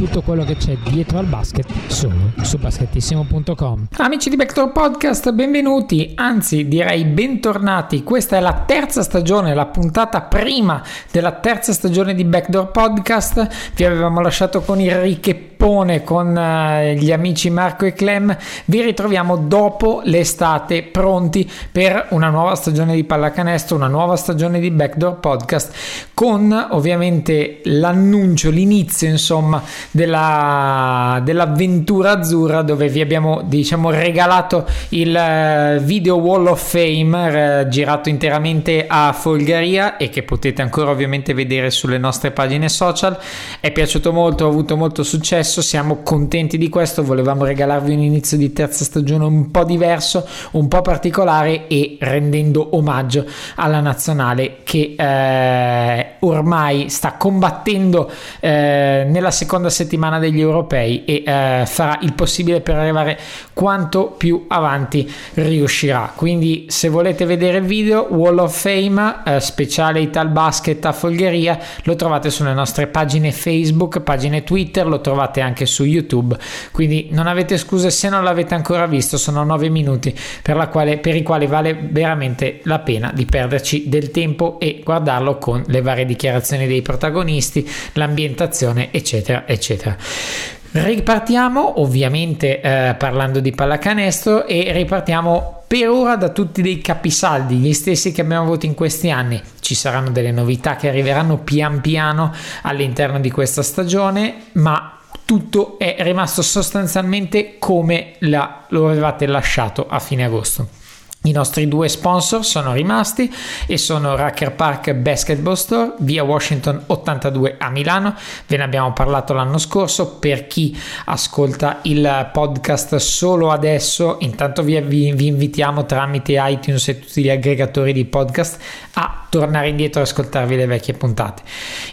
tutto quello che c'è dietro al basket solo su basketissimo.com. Amici di Backdoor Podcast, benvenuti, anzi direi bentornati. Questa è la terza stagione, la puntata prima della terza stagione di Backdoor Podcast. Vi avevamo lasciato con il richeppone con uh, gli amici Marco e Clem. Vi ritroviamo dopo l'estate pronti per una nuova stagione di pallacanestro, una nuova stagione di Backdoor Podcast con ovviamente l'annuncio, l'inizio insomma della, dell'avventura azzurra dove vi abbiamo diciamo regalato il eh, video Wall of Fame eh, girato interamente a Folgaria e che potete ancora ovviamente vedere sulle nostre pagine social. È piaciuto molto, ha avuto molto successo, siamo contenti di questo, volevamo regalarvi un inizio di terza stagione un po' diverso, un po' particolare e rendendo omaggio alla nazionale che eh, ormai sta combattendo eh, nella seconda settimana degli europei e eh, farà il possibile per arrivare quanto più avanti riuscirà. Quindi se volete vedere il video Wall of Fame eh, speciale Ital Basket a Folgheria lo trovate sulle nostre pagine Facebook, pagine Twitter, lo trovate anche su YouTube. Quindi non avete scuse se non l'avete ancora visto, sono 9 minuti per, quale, per i quali vale veramente la pena di perderci del tempo e guardarlo con le varie dichiarazioni dei protagonisti, l'ambiente ambientazione, eccetera, eccetera. Ripartiamo ovviamente eh, parlando di pallacanestro e ripartiamo per ora da tutti dei capisaldi, gli stessi che abbiamo avuto in questi anni. Ci saranno delle novità che arriveranno pian piano all'interno di questa stagione, ma tutto è rimasto sostanzialmente come la, lo avevate lasciato a fine agosto. I nostri due sponsor sono rimasti e sono Racker Park Basketball Store via Washington 82 a Milano. Ve ne abbiamo parlato l'anno scorso. Per chi ascolta il podcast solo adesso, intanto vi, vi, vi invitiamo tramite iTunes e tutti gli aggregatori di podcast a tornare indietro e ascoltarvi le vecchie puntate.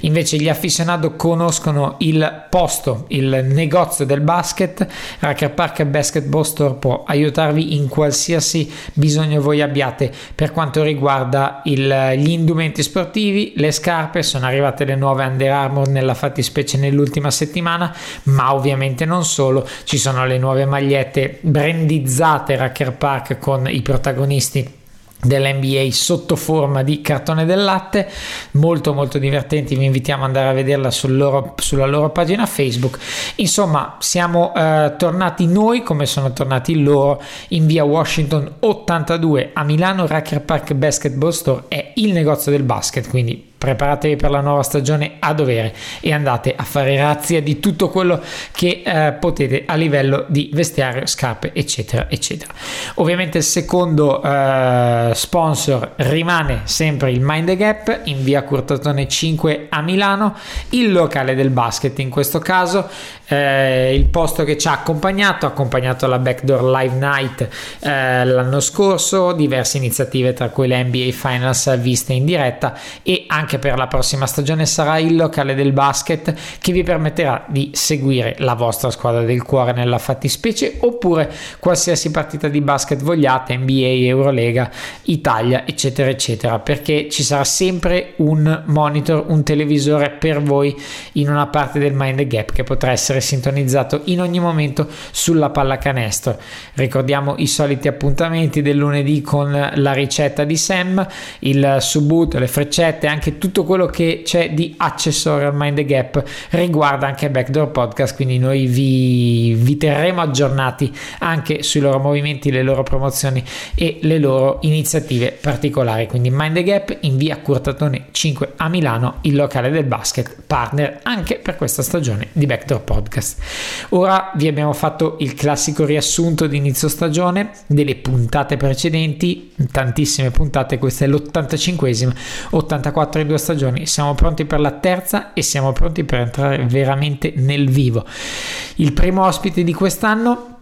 Invece gli affissionati conoscono il posto, il negozio del basket. Racker Park Basketball Store può aiutarvi in qualsiasi bisogno bisogno voi abbiate per quanto riguarda il, gli indumenti sportivi, le scarpe, sono arrivate le nuove Under Armour nella fattispecie nell'ultima settimana, ma ovviamente non solo, ci sono le nuove magliette brandizzate Racker Park con i protagonisti dell'NBA sotto forma di cartone del latte molto molto divertenti. Vi invitiamo ad andare a vederla sul loro, sulla loro pagina facebook. Insomma siamo eh, tornati noi come sono tornati loro in via Washington 82 a Milano. Racker Park Basketball Store è il negozio del basket quindi preparatevi per la nuova stagione a dovere e andate a fare razzia di tutto quello che eh, potete a livello di vestiario, scarpe, eccetera, eccetera. Ovviamente il secondo eh, sponsor rimane sempre il Mind the Gap in via Curtatone 5 a Milano, il locale del basket in questo caso, eh, il posto che ci ha accompagnato, ha accompagnato la Backdoor Live Night eh, l'anno scorso, diverse iniziative tra cui le NBA Finals viste in diretta e anche per la prossima stagione sarà il locale del basket che vi permetterà di seguire la vostra squadra del cuore nella fattispecie oppure qualsiasi partita di basket vogliate, NBA, Eurolega, Italia, eccetera, eccetera, perché ci sarà sempre un monitor, un televisore per voi in una parte del Mind Gap che potrà essere sintonizzato in ogni momento sulla pallacanestro. Ricordiamo i soliti appuntamenti del lunedì con la ricetta di Sam, il subut, le freccette, anche tutto quello che c'è di accessorio al Mind the Gap riguarda anche Backdoor Podcast, quindi noi vi, vi terremo aggiornati anche sui loro movimenti, le loro promozioni e le loro iniziative particolari. Quindi Mind the Gap in via Curtatone 5 a Milano, il locale del basket, partner anche per questa stagione di Backdoor Podcast. Ora vi abbiamo fatto il classico riassunto di inizio stagione delle puntate precedenti, tantissime puntate, questa è l'85esima, 84 due stagioni. Siamo pronti per la terza e siamo pronti per entrare veramente nel vivo. Il primo ospite di quest'anno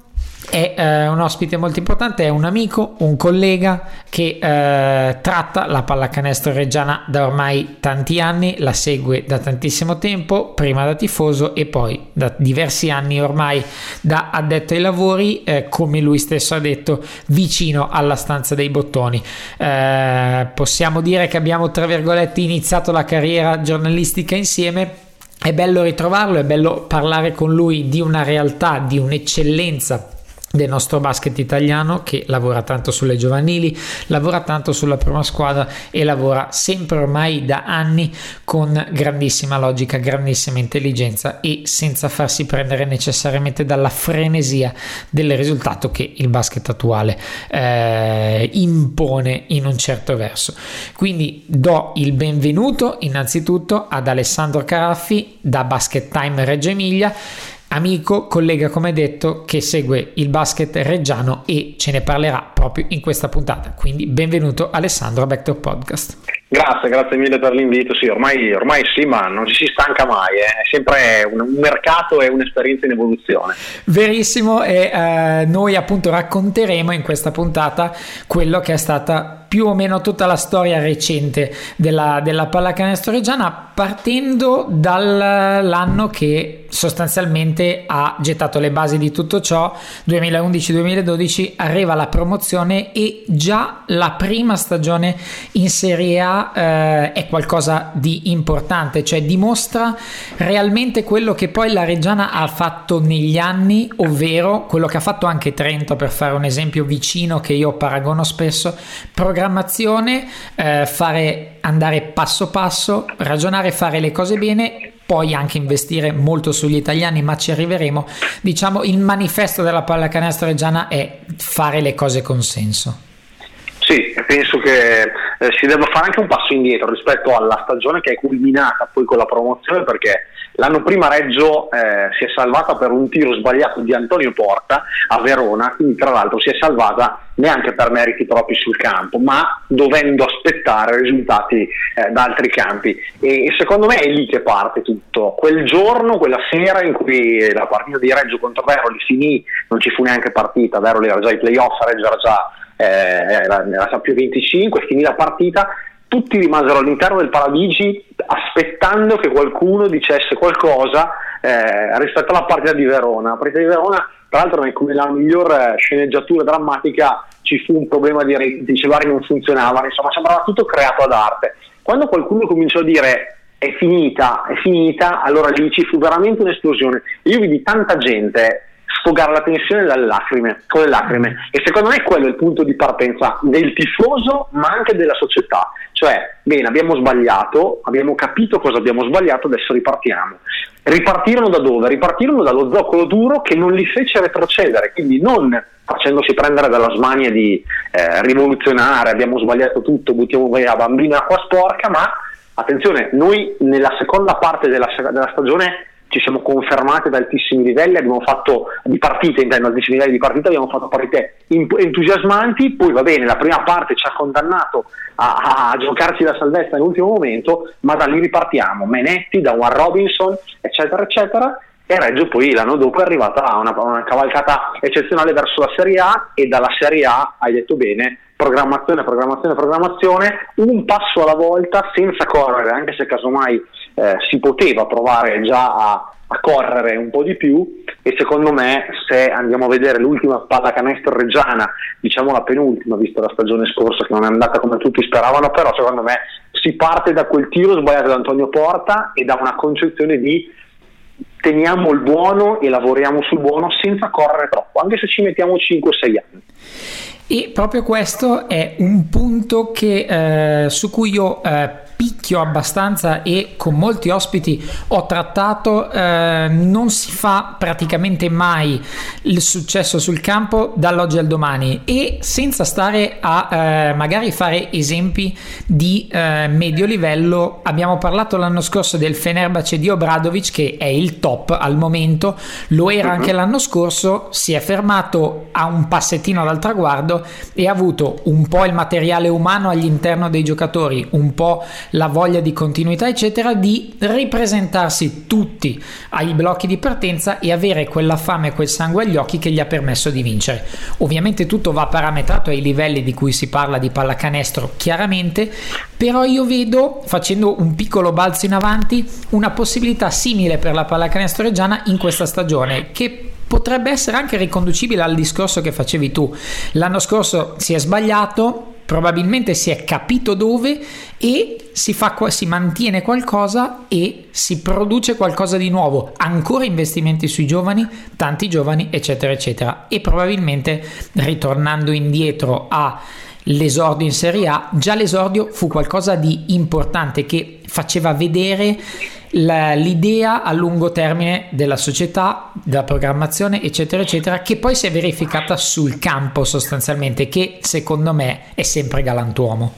è eh, un ospite molto importante, è un amico, un collega che eh, tratta la pallacanestro reggiana da ormai tanti anni, la segue da tantissimo tempo, prima da tifoso e poi da diversi anni ormai da addetto ai lavori, eh, come lui stesso ha detto, vicino alla stanza dei bottoni. Eh, possiamo dire che abbiamo, tra virgolette, iniziato la carriera giornalistica insieme. È bello ritrovarlo, è bello parlare con lui di una realtà, di un'eccellenza del nostro basket italiano che lavora tanto sulle giovanili, lavora tanto sulla prima squadra e lavora sempre ormai da anni con grandissima logica, grandissima intelligenza e senza farsi prendere necessariamente dalla frenesia del risultato che il basket attuale eh, impone in un certo verso. Quindi do il benvenuto innanzitutto ad Alessandro Caraffi da Basket Time Reggio Emilia amico, collega come detto che segue il basket reggiano e ce ne parlerà proprio in questa puntata. Quindi benvenuto Alessandro a Backdoor Podcast. Grazie, grazie mille per l'invito. Sì, ormai, ormai sì, ma non ci si stanca mai. Eh. È sempre un, un, mercato e un'esperienza in evoluzione. Verissimo, e eh, noi appunto racconteremo in questa puntata quello che è stata più o meno tutta la storia recente della, della pallacanestro reggiana, partendo dall'anno che sostanzialmente ha gettato le basi di tutto ciò, 2011-2012 arriva la promozione e già la prima stagione in Serie A eh, è qualcosa di importante, cioè dimostra realmente quello che poi la Reggiana ha fatto negli anni, ovvero quello che ha fatto anche Trento, per fare un esempio vicino che io paragono spesso, programmazione, eh, fare andare passo passo, ragionare, fare le cose bene poi anche investire molto sugli italiani, ma ci arriveremo. Diciamo il manifesto della pallacanestro reggiana è fare le cose con senso. Sì, penso che eh, si debba fare anche un passo indietro rispetto alla stagione che è culminata poi con la promozione perché l'anno prima Reggio eh, si è salvata per un tiro sbagliato di Antonio Porta a Verona, quindi tra l'altro si è salvata neanche per meriti propri sul campo, ma dovendo aspettare risultati eh, da altri campi. E, e, secondo me è lì che parte tutto. Quel giorno, quella sera in cui la partita di Reggio contro Veroli finì, non ci fu neanche partita, Veroli era già ai playoff, Reggio era già eh, era, era più 25, finì la partita, tutti rimasero all'interno del Paladigi aspettando che qualcuno dicesse qualcosa eh, rispetto alla partita di Verona. La partita di Verona, tra l'altro, come la miglior sceneggiatura drammatica ci fu un problema di reti, i cellulari non funzionavano, insomma sembrava tutto creato ad arte. Quando qualcuno cominciò a dire è finita, è finita, allora lì ci fu veramente un'esplosione. Io vidi tanta gente sfogare la tensione dalle lacrime, con le lacrime. E secondo me quello è il punto di partenza del tifoso, ma anche della società. Cioè, bene, abbiamo sbagliato, abbiamo capito cosa abbiamo sbagliato, adesso ripartiamo. Ripartirono da dove? Ripartirono dallo zoccolo duro che non li fece retrocedere, quindi non facendosi prendere dalla smania di eh, rivoluzionare, abbiamo sbagliato tutto, buttiamo via la bambina acqua sporca, ma attenzione, noi nella seconda parte della, della stagione ci siamo confermati ad altissimi livelli, abbiamo fatto di partite, intendo altissimi livelli di partita, abbiamo fatto partite entusiasmanti, poi va bene, la prima parte ci ha condannato a, a giocarci la salvezza nell'ultimo momento, ma da lì ripartiamo, Menetti, da Juan Robinson, eccetera, eccetera, e Reggio poi l'anno dopo è arrivata una, una cavalcata eccezionale verso la Serie A e dalla Serie A, hai detto bene, programmazione, programmazione, programmazione, un passo alla volta senza correre, anche se casomai eh, si poteva provare già a, a, correre un po' di più e secondo me se andiamo a vedere l'ultima pallacanestro reggiana, diciamo la penultima, visto la stagione scorsa che non è andata come tutti speravano, però secondo me si parte da quel tiro sbagliato da Antonio Porta e da una concezione di teniamo il buono e lavoriamo sul buono senza correre troppo, anche se ci mettiamo 5-6 anni. E proprio questo è un punto che, eh, su cui io eh, picchio abbastanza e con molti ospiti ho trattato, eh, non si fa praticamente mai il successo sul campo dall'oggi al domani e senza stare a eh, magari fare esempi di eh, medio livello abbiamo parlato l'anno scorso del Fenerbahce di Obradovic che è il top al momento, lo era anche mhm. l'anno scorso, si è fermato a un passettino dal traguardo e ha avuto un po' il materiale umano all'interno dei giocatori, un po' la voglia di continuità, eccetera, di ripresentarsi tutti ai blocchi di partenza e avere quella fame e quel sangue agli occhi che gli ha permesso di vincere. Ovviamente tutto va parametrato ai livelli di cui si parla di pallacanestro, chiaramente, però io vedo, facendo un piccolo balzo in avanti, una possibilità simile per la pallacanestro reggiana in questa stagione, che potrebbe essere anche riconducibile al discorso che facevi tu. L'anno scorso si è sbagliato, probabilmente si è capito dove e si, fa, si mantiene qualcosa e si produce qualcosa di nuovo. Ancora investimenti sui giovani, tanti giovani, eccetera, eccetera. E probabilmente ritornando indietro a l'esordio in Serie A, già l'esordio fu qualcosa di importante che faceva vedere l'idea a lungo termine della società, della programmazione, eccetera, eccetera, che poi si è verificata sul campo sostanzialmente, che secondo me è sempre galantuomo.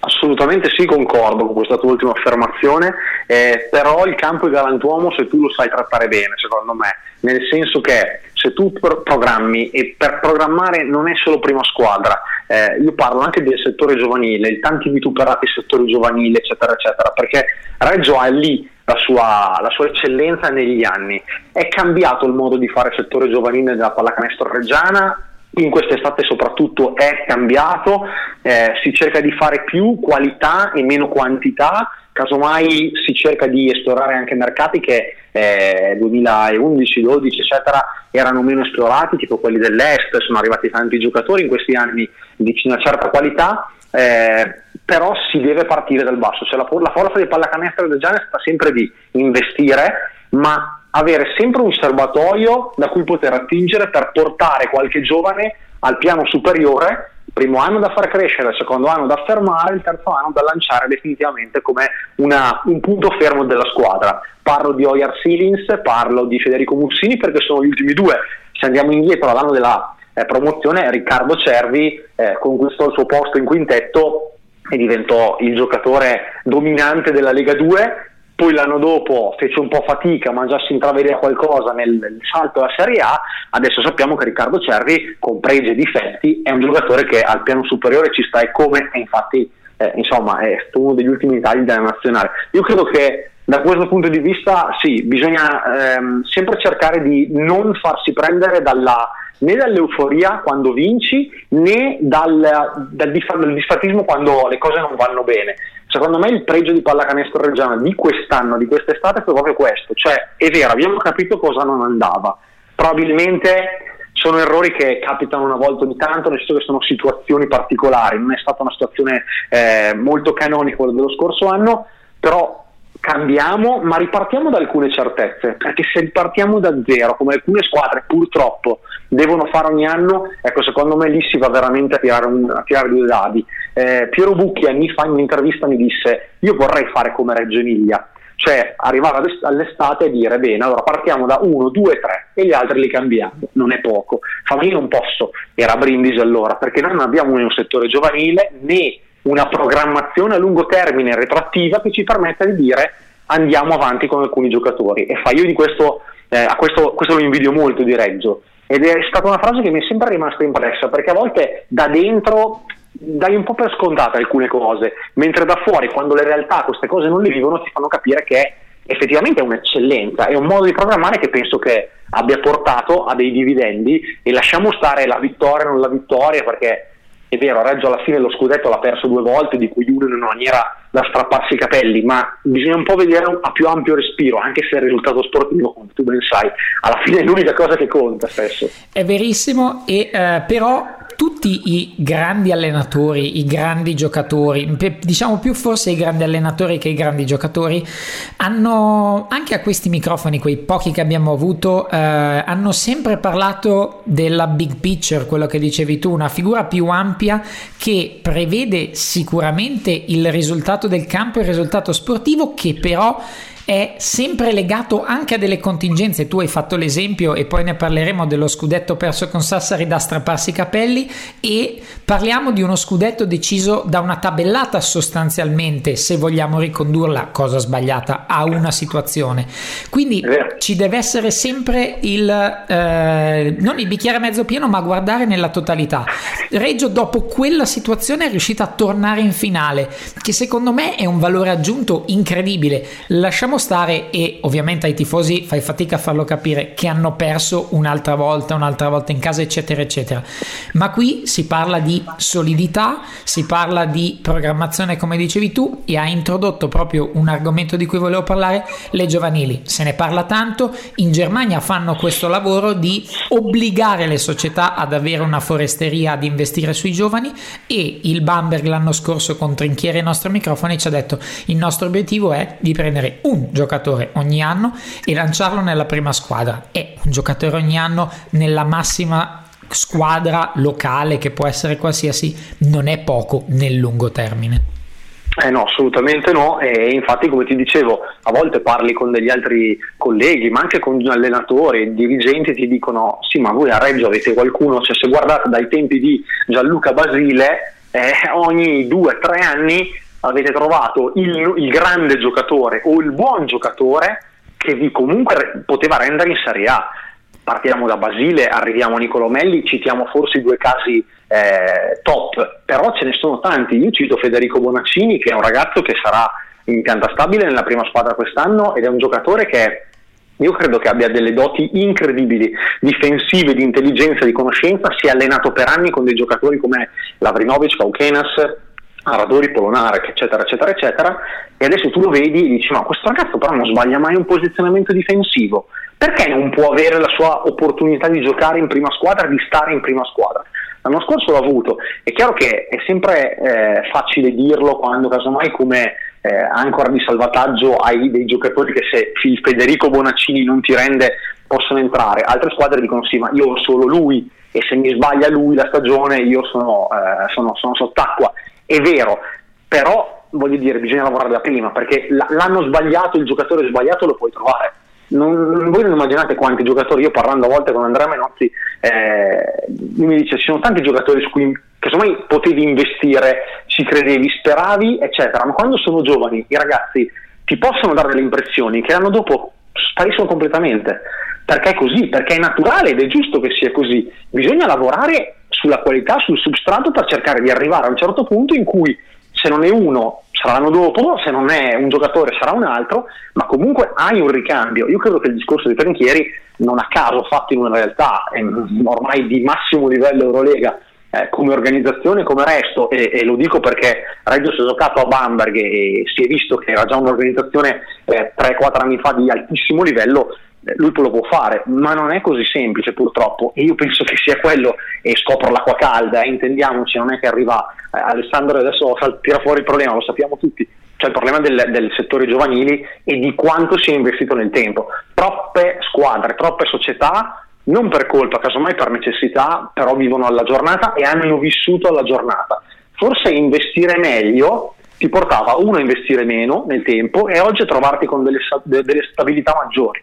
Assolutamente sì, concordo con questa tua ultima affermazione, eh, però il campo è galantuomo se tu lo sai trattare bene, secondo me, nel senso che se tu pro- programmi e per programmare non è solo prima squadra, eh, io parlo anche del settore giovanile, il tanti vituperati settori giovanili, eccetera, eccetera, perché Reggio ha lì la sua, la sua, eccellenza negli anni. È cambiato il modo di fare settore giovanile della pallacanestro reggiana, in quest'estate soprattutto è cambiato, eh, si cerca di fare più qualità e meno quantità, casomai si cerca di esplorare anche mercati che eh, 2011, 12 eccetera erano meno esplorati, tipo quelli dell'est, sono arrivati tanti giocatori in questi anni di una certa qualità, eh, però si deve partire dal basso, cioè la, la forza di pallacanestro del Gianni sta sempre di investire, ma avere sempre un serbatoio da cui poter attingere per portare qualche giovane al piano superiore primo anno da far crescere, il secondo anno da fermare, il terzo anno da lanciare definitivamente come una, un punto fermo della squadra. Parlo di Oyar Silins, parlo di Federico Mussini perché sono gli ultimi due. Se andiamo indietro all'anno della eh, promozione, Riccardo Cervi eh, conquistò il suo posto in quintetto e diventò il giocatore dominante della Lega 2 poi l'anno dopo fece un po' fatica, ma già si intravedeva qualcosa nel, nel salto alla Serie A, adesso sappiamo che Riccardo Cervi, con pregi e difetti, è un giocatore che al piano superiore ci sta e come, e infatti eh, insomma è uno degli ultimi tagli della nazionale. Io credo che da questo punto di vista sì, bisogna ehm, sempre cercare di non farsi prendere dalla, né dall'euforia quando vinci né dal, dal, dal disfattismo quando le cose non vanno bene secondo me il pregio di pallacanestro reggiana di quest'anno, di quest'estate, è proprio questo, cioè è vero, abbiamo capito cosa non andava, probabilmente sono errori che capitano una volta ogni tanto, nel senso che sono situazioni particolari, non è stata una situazione eh, molto canonica quella dello scorso anno, però cambiamo, ma ripartiamo da alcune certezze, perché se ripartiamo da zero, come alcune squadre purtroppo devono fare ogni anno, ecco secondo me lì si va veramente a tirare, un, a tirare due dadi. Eh, Piero Bucchi anni fa in un'intervista mi disse io vorrei fare come Reggio Emilia, cioè arrivare all'estate e dire bene allora partiamo da 1, 2, 3 e gli altri li cambiamo, non è poco. Ma io non posso, era Brindisi allora, perché noi non abbiamo un settore giovanile né una programmazione a lungo termine retroattiva che ci permetta di dire andiamo avanti con alcuni giocatori. E fa io di questo, eh, a questo, questo lo invidio molto di Reggio. Ed è stata una frase che mi è sempre rimasta impressa perché a volte da dentro dai un po' per scontate alcune cose mentre da fuori quando le realtà queste cose non le vivono ti fanno capire che effettivamente è un'eccellenza, è un modo di programmare che penso che abbia portato a dei dividendi e lasciamo stare la vittoria o non la vittoria perché è vero, Reggio alla fine lo scudetto l'ha perso due volte, di cui una in una maniera da strapparsi i capelli, ma bisogna un po' vedere a più ampio respiro, anche se il risultato sportivo, come tu ben sai, alla fine è l'unica cosa che conta spesso. È verissimo, e, eh, però tutti i grandi allenatori, i grandi giocatori, diciamo più forse i grandi allenatori che i grandi giocatori, hanno anche a questi microfoni, quei pochi che abbiamo avuto, eh, hanno sempre parlato della big picture, quello che dicevi tu, una figura più ampia che prevede sicuramente il risultato del campo, il risultato sportivo, che però è sempre legato anche a delle contingenze. Tu hai fatto l'esempio e poi ne parleremo dello scudetto perso con Sassari da strapparsi i capelli e parliamo di uno scudetto deciso da una tabellata sostanzialmente, se vogliamo ricondurla, cosa sbagliata, a una situazione. Quindi ci deve essere sempre il eh, non il bicchiere mezzo pieno, ma guardare nella totalità. Reggio dopo quella situazione è riuscita a tornare in finale, che secondo me è un valore aggiunto incredibile. Lasciamo stare e ovviamente ai tifosi fai fatica a farlo capire che hanno perso un'altra volta, un'altra volta in casa, eccetera, eccetera. Ma qui si parla di solidità, si parla di programmazione, come dicevi tu, e ha introdotto proprio un argomento di cui volevo parlare, le giovanili. Se ne parla tanto, in Germania fanno questo lavoro di obbligare le società ad avere una foresteria, ad investire sui giovani e il Bamberg l'anno scorso con Trinchieri ai nostri microfoni ci ha detto il nostro obiettivo è di prendere un giocatore ogni anno e lanciarlo nella prima squadra e un giocatore ogni anno nella massima squadra locale che può essere qualsiasi non è poco nel lungo termine. Eh no, assolutamente no, e infatti come ti dicevo, a volte parli con degli altri colleghi, ma anche con allenatori, dirigenti, ti dicono sì, ma voi a Reggio avete qualcuno, cioè se guardate dai tempi di Gianluca Basile, eh, ogni due o tre anni avete trovato il, il, grande giocatore o il buon giocatore che vi comunque poteva rendere in Serie A. Partiamo da Basile, arriviamo a Nicolo Melli, citiamo forse i due casi eh, top, però ce ne sono tanti. Io cito Federico Bonaccini, che è un ragazzo che sarà in pianta stabile nella prima squadra quest'anno ed è un giocatore che io credo che abbia delle doti incredibili, difensive, di intelligenza, di conoscenza, si è allenato per anni con dei giocatori come Lavrinovic, Kaukenas, Aradori, Polonarek, eccetera, eccetera, eccetera, e adesso tu lo vedi e dici no, questo ragazzo però non sbaglia mai un posizionamento difensivo, perché non può avere la sua opportunità di giocare in prima squadra, di stare in prima squadra? L'anno scorso l'ho avuto, è chiaro che è sempre eh, facile dirlo quando casomai come eh, ancora di salvataggio hai dei giocatori che se il Federico Bonaccini non ti rende possono entrare, altre squadre dicono sì ma io ho solo lui e se mi sbaglia lui la stagione io sono, eh, sono, sono sott'acqua, è vero, però voglio dire bisogna lavorare da prima perché l'hanno sbagliato, il giocatore sbagliato lo puoi trovare. Non, voi non immaginate quanti giocatori, io parlando a volte con Andrea Menozzi, eh, mi dice ci sono tanti giocatori su cui casomai potevi investire, ci credevi, speravi, eccetera, ma quando sono giovani i ragazzi ti possono dare delle impressioni che l'anno dopo spariscono completamente, perché è così, perché è naturale ed è giusto che sia così, bisogna lavorare sulla qualità, sul substrato per cercare di arrivare a un certo punto in cui se non è uno sarà l'anno dopo, se non è un giocatore sarà un altro, ma comunque hai un ricambio. Io credo che il discorso dei Trinchieri non a caso fatto in una realtà ormai di massimo livello Eurolega eh, come organizzazione, come resto, e, e, lo dico perché Reggio si è giocato a Bamberg e, si è visto che era già un'organizzazione eh, 3-4 anni fa di altissimo livello, lui lo può fare, ma non è così semplice purtroppo io penso che sia quello e scopro l'acqua calda, eh, intendiamoci, non è che arriva eh, Alessandro adesso tira fuori il problema, lo sappiamo tutti, cioè il problema del, del, settore giovanili e di quanto si è investito nel tempo. Troppe squadre, troppe società, non per colpa, casomai per necessità, però vivono alla giornata e hanno vissuto alla giornata. Forse investire meglio ti portava uno a investire meno nel tempo e oggi a trovarti con delle, delle stabilità maggiori.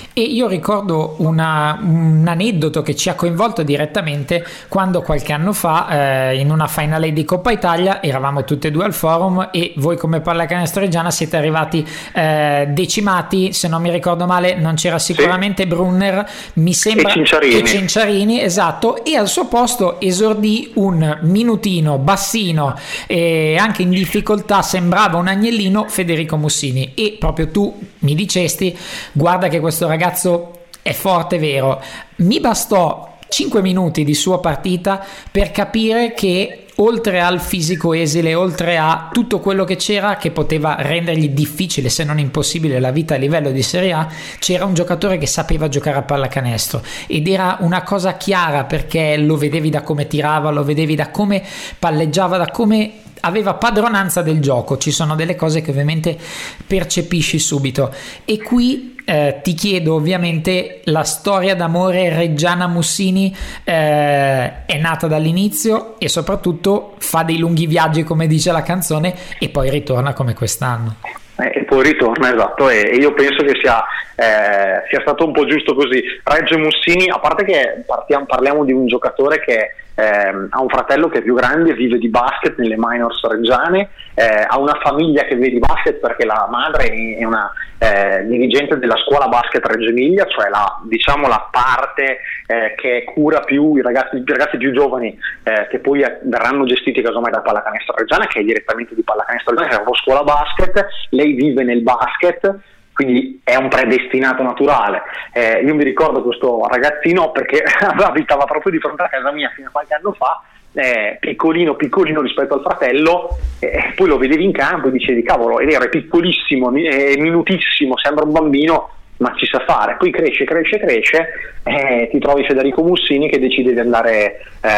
E io ricordo una, un aneddoto che ci ha coinvolto direttamente quando qualche anno fa eh, in una finale di Coppa Italia eravamo tutti e due al forum e voi come pallacanestro reggiana siete arrivati eh, decimati, se non mi ricordo male non c'era sicuramente sì. Brunner, mi sembra e Cinciarini. e Cinciarini, esatto, e al suo posto esordì un minutino bassino e anche in difficoltà sembrava un agnellino Federico Mussini e proprio tu mi dicesti guarda che questo ragazzo ragazzo è forte, vero. Mi bastò 5 minuti di sua partita per capire che oltre al fisico esile, oltre a tutto quello che c'era che poteva rendergli difficile, se non impossibile, la vita a livello di Serie A, c'era un giocatore che sapeva giocare a pallacanestro. Ed era una cosa chiara perché lo vedevi da come tirava, lo vedevi da come palleggiava, da come aveva padronanza del gioco, ci sono delle cose che ovviamente percepisci subito. E qui eh, ti chiedo ovviamente la storia d'amore Reggiana Mussini eh, è nata dall'inizio e soprattutto fa dei lunghi viaggi come dice la canzone e poi ritorna come quest'anno. e poi ritorna, esatto, e, e io penso che sia, eh, sia, stato un po' giusto così. Reggio Mussini, a parte che partiamo, parliamo di un giocatore che eh, ha un fratello che è più grande, vive di basket nelle minors reggiane, eh, ha una famiglia che vive di basket perché la madre è una eh, dirigente della scuola basket Reggio Emilia, cioè la, diciamo, la parte eh, che cura più i ragazzi, i ragazzi più giovani eh, che poi verranno gestiti casomai da Pallacanestro Reggiana, che è direttamente di Pallacanestro Reggiana, che è una scuola basket, lei vive nel basket, quindi è un predestinato naturale. Eh, io mi ricordo questo ragazzino perché abitava proprio di fronte a casa mia fino a qualche anno fa eh, piccolino piccolino rispetto al fratello eh, poi lo vedevi in campo e dicevi cavolo ed era piccolissimo eh, minutissimo sembra un bambino ma ci sa fare poi cresce cresce cresce eh, ti trovi Federico Mussini che decide di andare eh,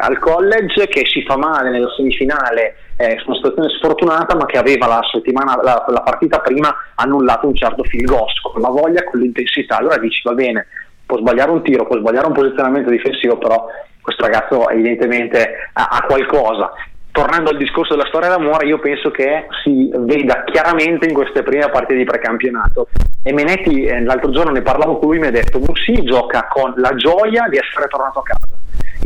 al college che si fa male nella semifinale eh, una situazione sfortunata ma che aveva la la, la partita prima annullato un certo field con la voglia con l'intensità allora dici va bene può sbagliare un tiro può sbagliare un posizionamento difensivo però questo ragazzo evidentemente ha, ha qualcosa. Tornando al discorso della storia d'amore, io penso che si veda chiaramente in queste prime partite di precampionato. E Menetti eh, l'altro giorno ne parlavo con lui mi ha detto Mussi gioca con la gioia di essere tornato a casa.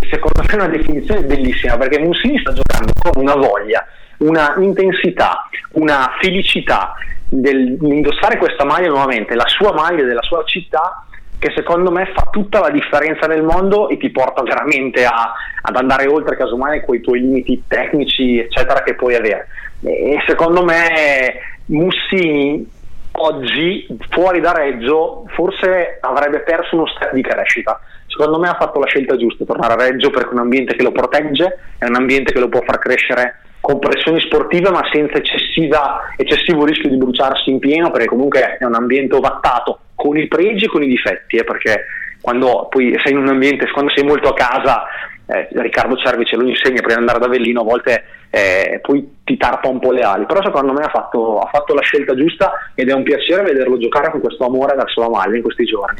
E secondo me è una definizione bellissima perché Mussini sta giocando con una voglia, una intensità, una felicità dell'indossare questa maglia nuovamente, la sua maglia della sua città che secondo me fa tutta la differenza nel mondo e ti porta veramente a, ad andare oltre casomai quei tuoi limiti tecnici eccetera che puoi avere. E secondo me Mussini oggi fuori da Reggio forse avrebbe perso uno step di crescita secondo me ha fatto la scelta giusta tornare a Reggio perché è un ambiente che lo protegge è un ambiente che lo può far crescere con pressioni sportive ma senza eccessivo rischio di bruciarsi in pieno perché comunque è un ambiente ovattato con i pregi e con i difetti eh, perché quando poi sei in un ambiente, quando sei molto a casa eh, Riccardo Cervi ce lo insegna prima di andare ad Avellino a volte eh, poi ti tarpa un po' le ali. Però secondo me ha fatto, ha fatto la scelta giusta ed è un piacere vederlo giocare con questo amore verso la maglia in questi giorni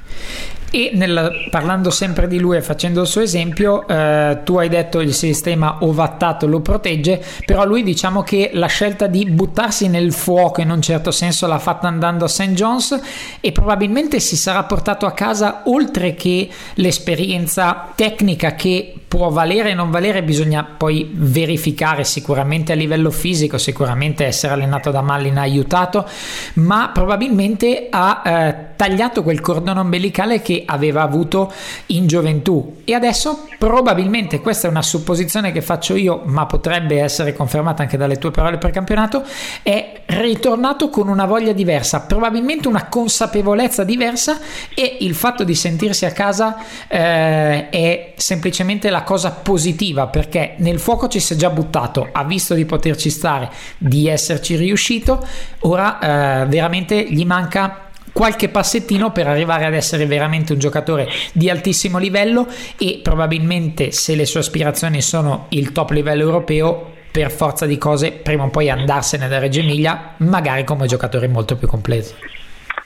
e nel, parlando sempre di lui e facendo il suo esempio, eh, tu hai detto il sistema ovattato lo protegge, però lui diciamo che la scelta di buttarsi nel fuoco in un certo senso l'ha fatta andando a St. John's e probabilmente si sarà portato a casa oltre che l'esperienza tecnica che può valere e non valere, bisogna poi verificare sicuramente a livello fisico, sicuramente essere allenato da Mallin ha aiutato, ma probabilmente ha eh, tagliato quel cordone ombelicale che aveva avuto in gioventù. E adesso probabilmente questa è una supposizione che faccio io ma potrebbe essere confermata anche dalle tue parole per campionato è ritornato con una voglia diversa probabilmente una consapevolezza diversa e il fatto di sentirsi a casa eh, è semplicemente la cosa positiva perché nel fuoco ci si è già buttato ha visto di poterci stare di esserci riuscito ora eh, veramente gli manca qualche passettino per arrivare ad essere veramente un giocatore di altissimo livello e probabilmente se le sue aspirazioni sono il top livello europeo per forza di cose prima o poi andarsene da Reggio Emilia magari come giocatore molto più completo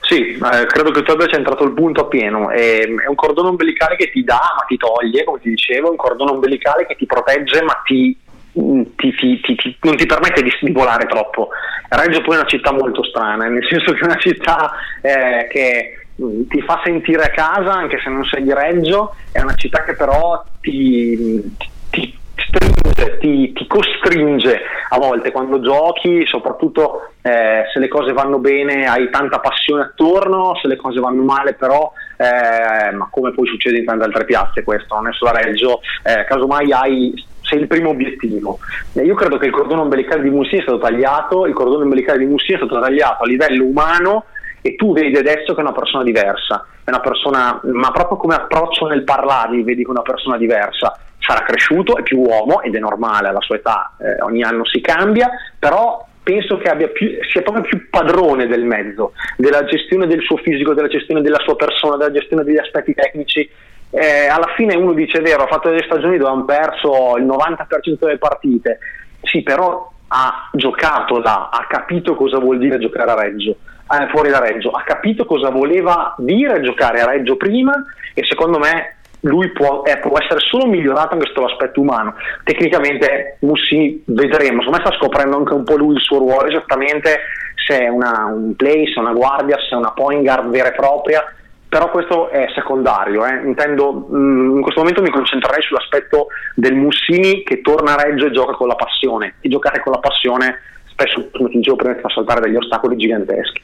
sì, eh, credo che tu abbia centrato il punto a pieno. È, è, un cordone ombelicale che ti dà ma ti toglie, come ti dicevo, è un cordone ombelicale che ti protegge ma ti Mm, ti, ti, ti, non ti permette di, di, volare troppo. Reggio poi è una città molto strana, nel senso che è una città eh, che mm, ti fa sentire a casa anche se non sei di Reggio, è una città che però ti, ti stringe, ti, ti, costringe a volte quando giochi, soprattutto eh, se le cose vanno bene hai tanta passione attorno, se le cose vanno male però, eh, ma come poi succede in tante altre piazze questo, non è solo a Reggio, eh, casomai hai sei il primo obiettivo. Io credo che il cordone ombelicale di Mussi è stato tagliato, il cordone ombelicale di Mussi è stato tagliato a livello umano e tu vedi adesso che è una persona diversa, è una persona, ma proprio come approccio nel parlargli vedi che è una persona diversa. Sarà cresciuto, è più uomo ed è normale alla sua età, eh, ogni anno si cambia, però penso che più, sia proprio più padrone del mezzo, della gestione del suo fisico, della gestione della sua persona, della gestione degli aspetti tecnici. Eh, alla fine uno dice vero, ha fatto delle stagioni dove hanno perso il 90% delle partite, sì però ha giocato là, ha capito cosa vuol dire giocare a Reggio, eh, fuori da Reggio, ha capito cosa voleva dire giocare a Reggio prima e secondo me lui può, eh, può, essere solo migliorato anche sotto l'aspetto umano. Tecnicamente Mussini vedremo, secondo me sta scoprendo anche un po' lui il suo ruolo esattamente se è una, un play, se è una guardia, se è una point guard vera e propria, però questo è secondario, eh. intendo mh, mm, in questo momento mi concentrerei sull'aspetto del Mussini che torna a Reggio e gioca con la passione e giocare con la passione spesso, come ti dicevo prima, ti fa saltare degli ostacoli giganteschi.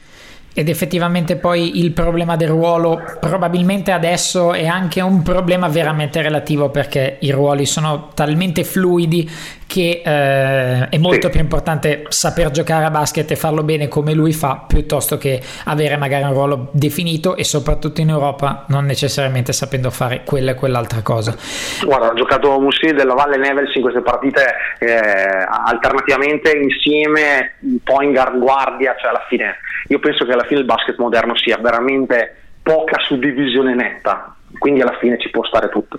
Ed effettivamente poi il problema del ruolo probabilmente adesso è anche un problema veramente relativo perché i ruoli sono talmente fluidi che eh, è molto sì. più importante saper giocare a basket e farlo bene come lui fa piuttosto che avere magari un ruolo definito e soprattutto in Europa non necessariamente sapendo fare quella e quell'altra cosa. Guarda, ho giocato Mussini della Valle Nevels in queste partite eh, alternativamente insieme, point guard guardia, cioè alla fine io penso che alla fine il basket moderno sia veramente poca suddivisione netta, quindi alla fine ci può stare tutto.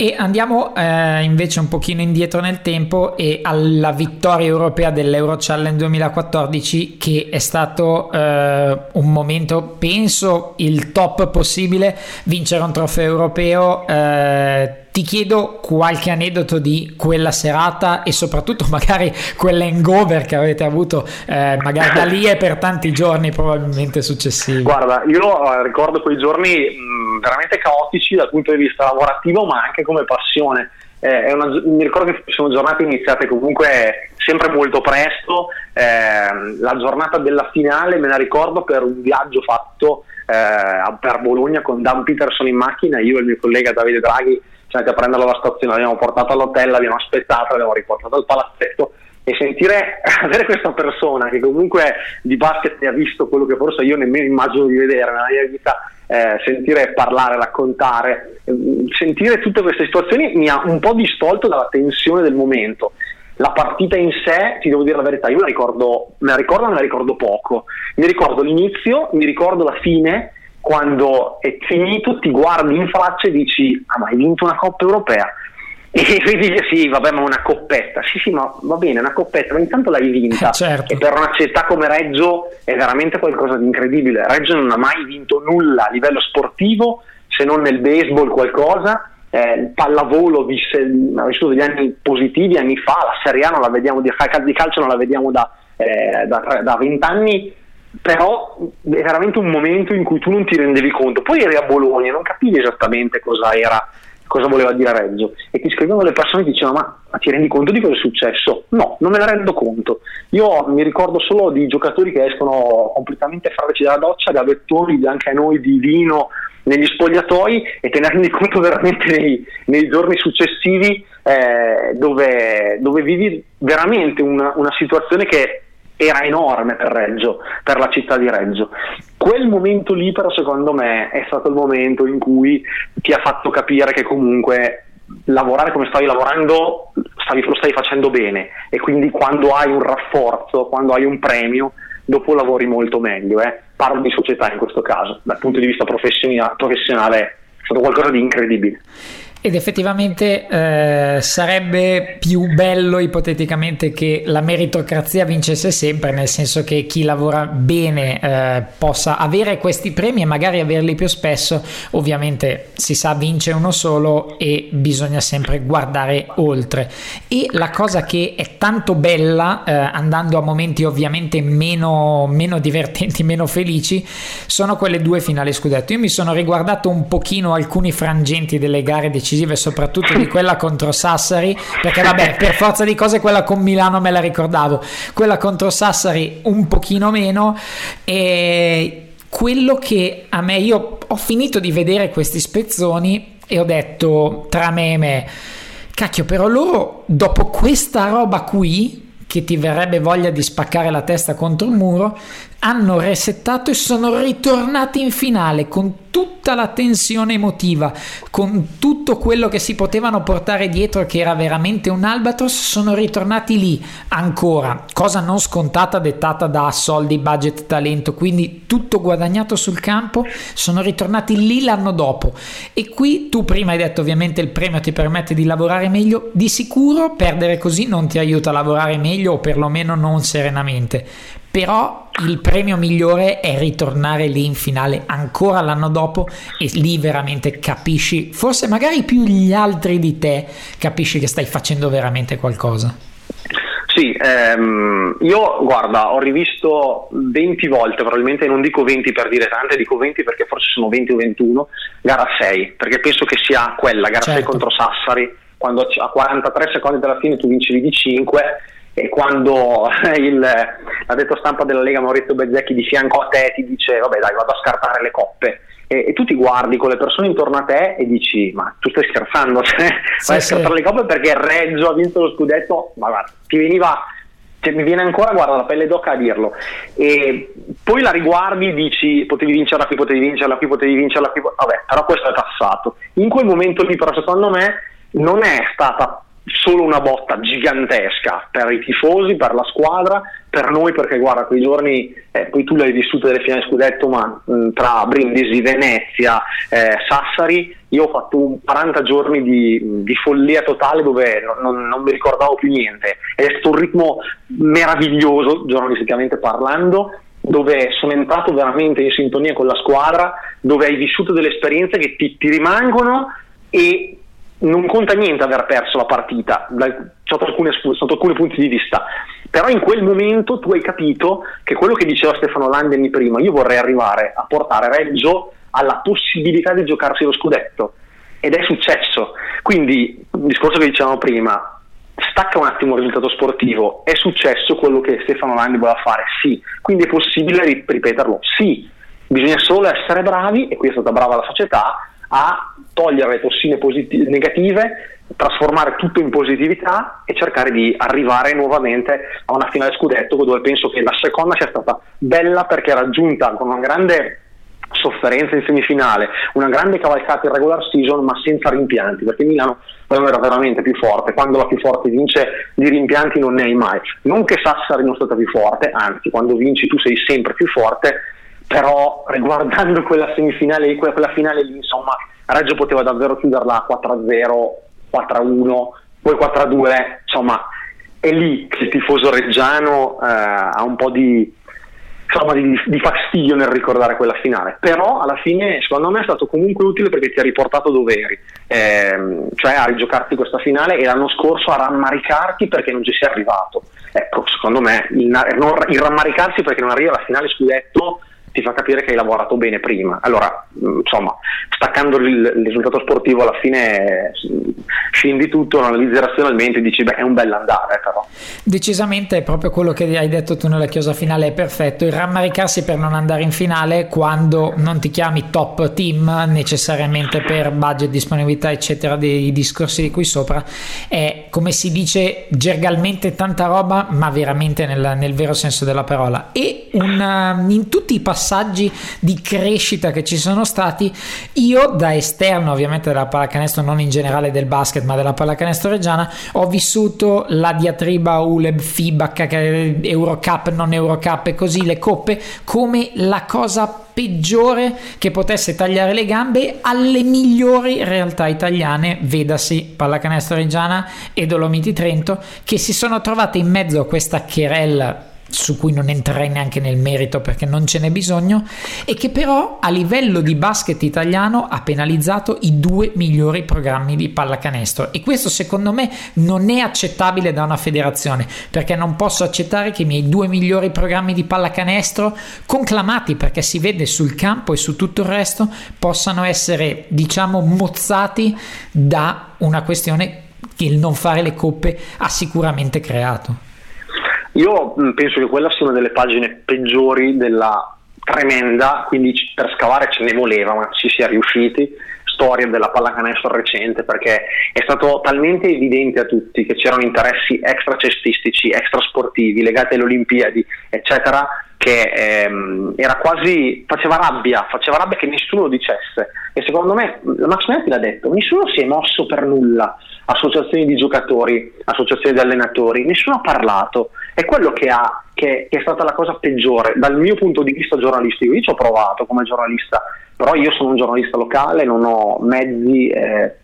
E andiamo eh, invece un pochino indietro nel tempo e alla vittoria europea dell'Euro Challenge 2014 che è stato eh, un momento, penso, il top possibile, vincere un trofeo europeo. Eh, ti chiedo qualche aneddoto di quella serata e soprattutto magari quell'hangover che avete avuto eh, magari da lì e per tanti giorni probabilmente successivi. Guarda, io eh, ricordo quei giorni mh, veramente caotici dal punto di vista lavorativo ma anche come passione. Eh, una, mi ricordo che sono giornate iniziate comunque sempre molto presto, eh, la giornata della finale me la ricordo per un viaggio fatto eh, per Bologna con Dan Peterson in macchina, io e il mio collega Davide Draghi siamo andati a prenderlo alla stazione, l'abbiamo portato all'hotel, l'abbiamo aspettato, l'abbiamo riportato al palazzetto e sentire, avere questa persona che comunque di basket ne ha visto quello che forse io nemmeno immagino di vedere nella mia vita, eh, sentire parlare, raccontare, eh, sentire tutte queste situazioni mi ha un po' distolto dalla tensione del momento. La partita in sé, ti devo dire la verità, io me la ricordo, me la ricordo, me la ricordo poco. Mi ricordo l'inizio, mi ricordo la fine, quando è finito ti guardi in faccia e dici ah ma hai vinto una Coppa Europea? E quindi dici sì vabbè ma una coppetta. Sì sì ma va bene una coppetta ma intanto l'hai vinta. Certo. e per una città come Reggio è veramente qualcosa di incredibile. Reggio non ha mai vinto nulla a livello sportivo se non nel baseball qualcosa. Eh, il pallavolo visse, ha vissuto degli anni positivi anni fa la Serie A non la vediamo di, di calcio non la vediamo da, eh, da 20 anni però è veramente un momento in cui tu non ti rendevi conto. Poi eri a Bologna, non capivi esattamente cosa era, cosa voleva dire Reggio e ti scrivevano le persone e dicevano ma, ma, ti rendi conto di cosa è successo? No, non me ne rendo conto. Io mi ricordo solo di giocatori che escono completamente fradici dalla doccia, gavettoni anche a noi di vino negli spogliatoi e te ne rendi conto veramente nei, nei giorni successivi eh, dove, dove, vivi veramente una, una situazione che era enorme per Reggio, per la città di Reggio. Quel momento lì però secondo me è stato il momento in cui ti ha fatto capire che comunque lavorare come stavi lavorando stavi, lo stai facendo bene e quindi quando hai un rafforzo, quando hai un premio, dopo lavori molto meglio. Eh. Parlo di società in questo caso, dal punto di vista professionale è stato qualcosa di incredibile. Ed effettivamente eh, sarebbe più bello ipoteticamente che la meritocrazia vincesse sempre, nel senso che chi lavora bene eh, possa avere questi premi e magari averli più spesso. Ovviamente si sa vince uno solo e bisogna sempre guardare oltre. E la cosa che è tanto bella, eh, andando a momenti ovviamente meno, meno divertenti, meno felici, sono quelle due finali scudetto. Io mi sono riguardato un pochino alcuni frangenti delle gare decisive decisive, soprattutto di quella contro Sassari, perché vabbè, per forza di cose quella con Milano me la ricordavo, quella contro Sassari un pochino meno e quello che a me io ho finito di vedere questi spezzoni e ho detto tra me e me cacchio però loro dopo questa roba qui che ti verrebbe voglia di spaccare la testa contro il muro hanno resettato e sono ritornati in finale con tutta la tensione emotiva, con tutto quello che si potevano portare dietro che era veramente un albatros, sono ritornati lì ancora, cosa non scontata dettata da soldi, budget, talento, quindi tutto guadagnato sul campo, sono ritornati lì l'anno dopo. E qui tu prima hai detto ovviamente il premio ti permette di lavorare meglio, di sicuro perdere così non ti aiuta a lavorare meglio o perlomeno non serenamente, però il premio migliore è ritornare lì in finale ancora l'anno dopo e lì veramente capisci, forse magari più gli altri di te, capisci che stai facendo veramente qualcosa. Sì, ehm, io guarda, ho rivisto 20 volte, probabilmente non dico 20 per dire tante, dico 20 perché forse sono 20 o 21, gara 6, perché penso che sia quella, gara certo. 6 contro Sassari, quando a 43 secondi dalla fine tu vinci di 5 e quando il, l'addetto stampa della Lega Maurizio Bezzecchi di fianco a te ti dice vabbè dai vado a scartare le coppe. E, e, tu ti guardi con le persone intorno a te e dici ma tu stai scherzando? Cioè, sì, vai a scartare le coppe perché Reggio ha vinto lo scudetto. Ma guarda ti veniva cioè, mi viene ancora guarda la pelle d'oca a dirlo. E poi la riguardi e dici potevi vincerla qui potevi vincerla qui potevi vincerla qui. Vabbè però questo è passato. In quel momento lì però secondo me non è stata solo una botta gigantesca per i tifosi, per la squadra, per noi perché guarda quei giorni, eh, poi tu l'hai vissuto delle finali scudetto, ma mh, mm, tra Brindisi, Venezia, eh, Sassari, io ho fatto 40 giorni di, di follia totale dove non, non, mi ricordavo più niente. È stato un ritmo meraviglioso giornalisticamente parlando dove sono entrato veramente in sintonia con la squadra, dove hai vissuto delle esperienze che ti, ti rimangono e non conta niente aver perso la partita sotto, alcune, sotto, alcuni punti di vista, però in quel momento tu hai capito che quello che diceva Stefano Landi anni prima, io vorrei arrivare a portare Reggio alla possibilità di giocarsi lo scudetto ed è successo. Quindi il discorso che dicevamo prima, stacca un attimo il risultato sportivo, è successo quello che Stefano Landi voleva fare? Sì, quindi è possibile ripeterlo? Sì, bisogna solo essere bravi e qui è stata brava la società a togliere le tossine positive, negative, trasformare tutto in positività e cercare di arrivare nuovamente a una finale scudetto dove penso che la seconda sia stata bella perché raggiunta con una grande sofferenza in semifinale, una grande cavalcata in regular season ma senza rimpianti perché Milano era veramente più forte, quando la più forte vince di rimpianti non ne hai mai, non che Sassari non sia stata più forte, anzi quando vinci tu sei sempre più forte però riguardando quella semifinale, quella, quella finale lì, insomma, Reggio poteva davvero chiuderla 4-0, 4-1, poi 4-2, insomma, è lì che il tifoso reggiano eh, ha un po' di, insomma, di, di, fastidio nel ricordare quella finale, però alla fine secondo me è stato comunque utile perché ti ha riportato dove eri, eh, cioè a rigiocarti questa finale e l'anno scorso a rammaricarti perché non ci sei arrivato. Ecco, secondo me il, il rammaricarsi perché non arriva alla finale scudetto ti fa capire che hai lavorato bene prima. Allora, mm, insomma, staccando il, il risultato sportivo alla fine mm, scendi tutto, lo analizzi razionalmente e dici, beh, è un bel andare però. Decisamente è proprio quello che hai detto tu nella chiosa finale, è perfetto. Il rammaricarsi per non andare in finale quando non ti chiami top team necessariamente per budget, disponibilità, eccetera, dei discorsi di qui sopra, è come si dice gergalmente tanta roba, ma veramente nel, nel vero senso della parola. E un, in tutti i passaggi passaggi di crescita che ci sono stati, io da esterno ovviamente della pallacanestro, non in generale del basket, ma della pallacanestro reggiana, ho vissuto la diatriba ULEB, FIBA, Eurocup, non Eurocup e così le coppe come la cosa peggiore che potesse tagliare le gambe alle migliori realtà italiane, vedasi Pallacanestro Reggiana e Dolomiti Trento, che si sono trovate in mezzo a questa querella su cui non entrerei neanche nel merito perché non ce n'è bisogno e che però a livello di basket italiano ha penalizzato i due migliori programmi di pallacanestro e questo secondo me non è accettabile da una federazione perché non posso accettare che i miei due migliori programmi di pallacanestro conclamati perché si vede sul campo e su tutto il resto possano essere diciamo mozzati da una questione che il non fare le coppe ha sicuramente creato. Io penso che quella sia una delle pagine peggiori della tremenda, quindi per scavare ce ne voleva, ma ci si è riusciti, storia della pallacanestro recente, perché è stato talmente evidente a tutti che c'erano interessi extra cestistici, extra sportivi legati alle Olimpiadi, eccetera, che ehm, era quasi, faceva rabbia, faceva rabbia che nessuno dicesse. E secondo me, Max Metti l'ha detto, nessuno si è mosso per nulla, associazioni di giocatori, associazioni di allenatori, nessuno ha parlato. È quello che, ha, che, che è stata la cosa peggiore dal mio punto di vista giornalistico. Io ci ho provato come giornalista, però io sono un giornalista locale, non ho mezzi eh,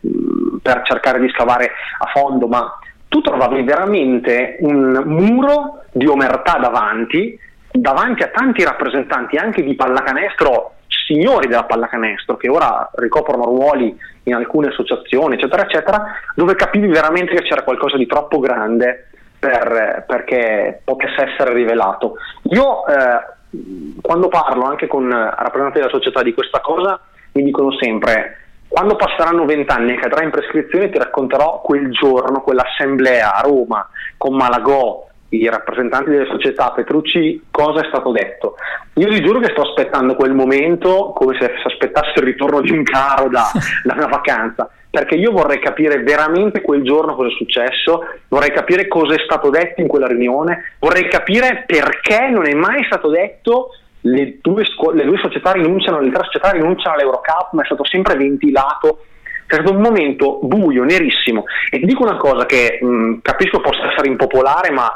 per cercare di scavare a fondo, ma tu trovavi veramente un muro di omertà davanti davanti a tanti rappresentanti anche di pallacanestro, signori della pallacanestro, che ora ricoprono ruoli in alcune associazioni, eccetera, eccetera, dove capivi veramente che c'era qualcosa di troppo grande per, perché potesse essere rivelato. Io eh, quando parlo anche con rappresentanti della società di questa cosa, mi dicono sempre quando passeranno vent'anni e cadrà in prescrizione ti racconterò quel giorno, quell'assemblea a Roma con Malagò, i rappresentanti delle società Petrucci, cosa è stato detto. Io vi giuro che sto aspettando quel momento come se aspettassi il ritorno di un caro da, da una vacanza, perché io vorrei capire veramente quel giorno cosa è successo, vorrei capire cosa è stato detto in quella riunione, vorrei capire perché non è mai stato detto le due, scu- le due società rinunciano, le tre società rinunciano all'Eurocup, ma è stato sempre ventilato. È stato un momento buio, nerissimo. E ti dico una cosa che mh, capisco possa essere impopolare, ma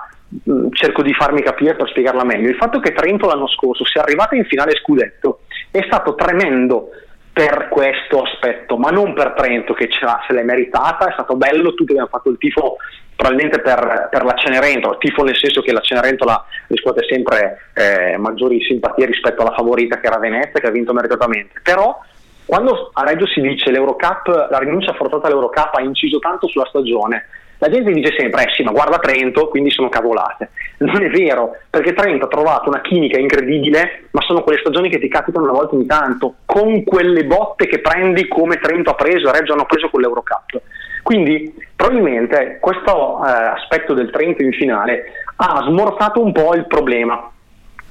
mh, cerco di farmi capire per spiegarla meglio. Il fatto che Trento l'anno scorso sia arrivata in finale scudetto è stato tremendo per questo aspetto, ma non per Trento che se l'è meritata, è stato bello, tutti abbiamo fatto il tifo probabilmente per, per la Cenerentola, tifo nel senso che la Cenerentola riscuote sempre eh, maggiori simpatie rispetto alla favorita che era Venezia che ha vinto meritatamente, però quando a Reggio si dice l'Eurocup, la rinuncia forzata all'Eurocup ha inciso tanto sulla stagione, la gente dice sempre, eh sì, ma guarda Trento, quindi sono cavolate. Non è vero, perché Trento ha trovato una chimica incredibile, ma sono quelle stagioni che ti capitano una volta ogni tanto, con quelle botte che prendi come Trento ha preso e Reggio hanno preso con l'Eurocup. Quindi probabilmente questo eh, aspetto del Trento in finale ha smorzato un po' il problema.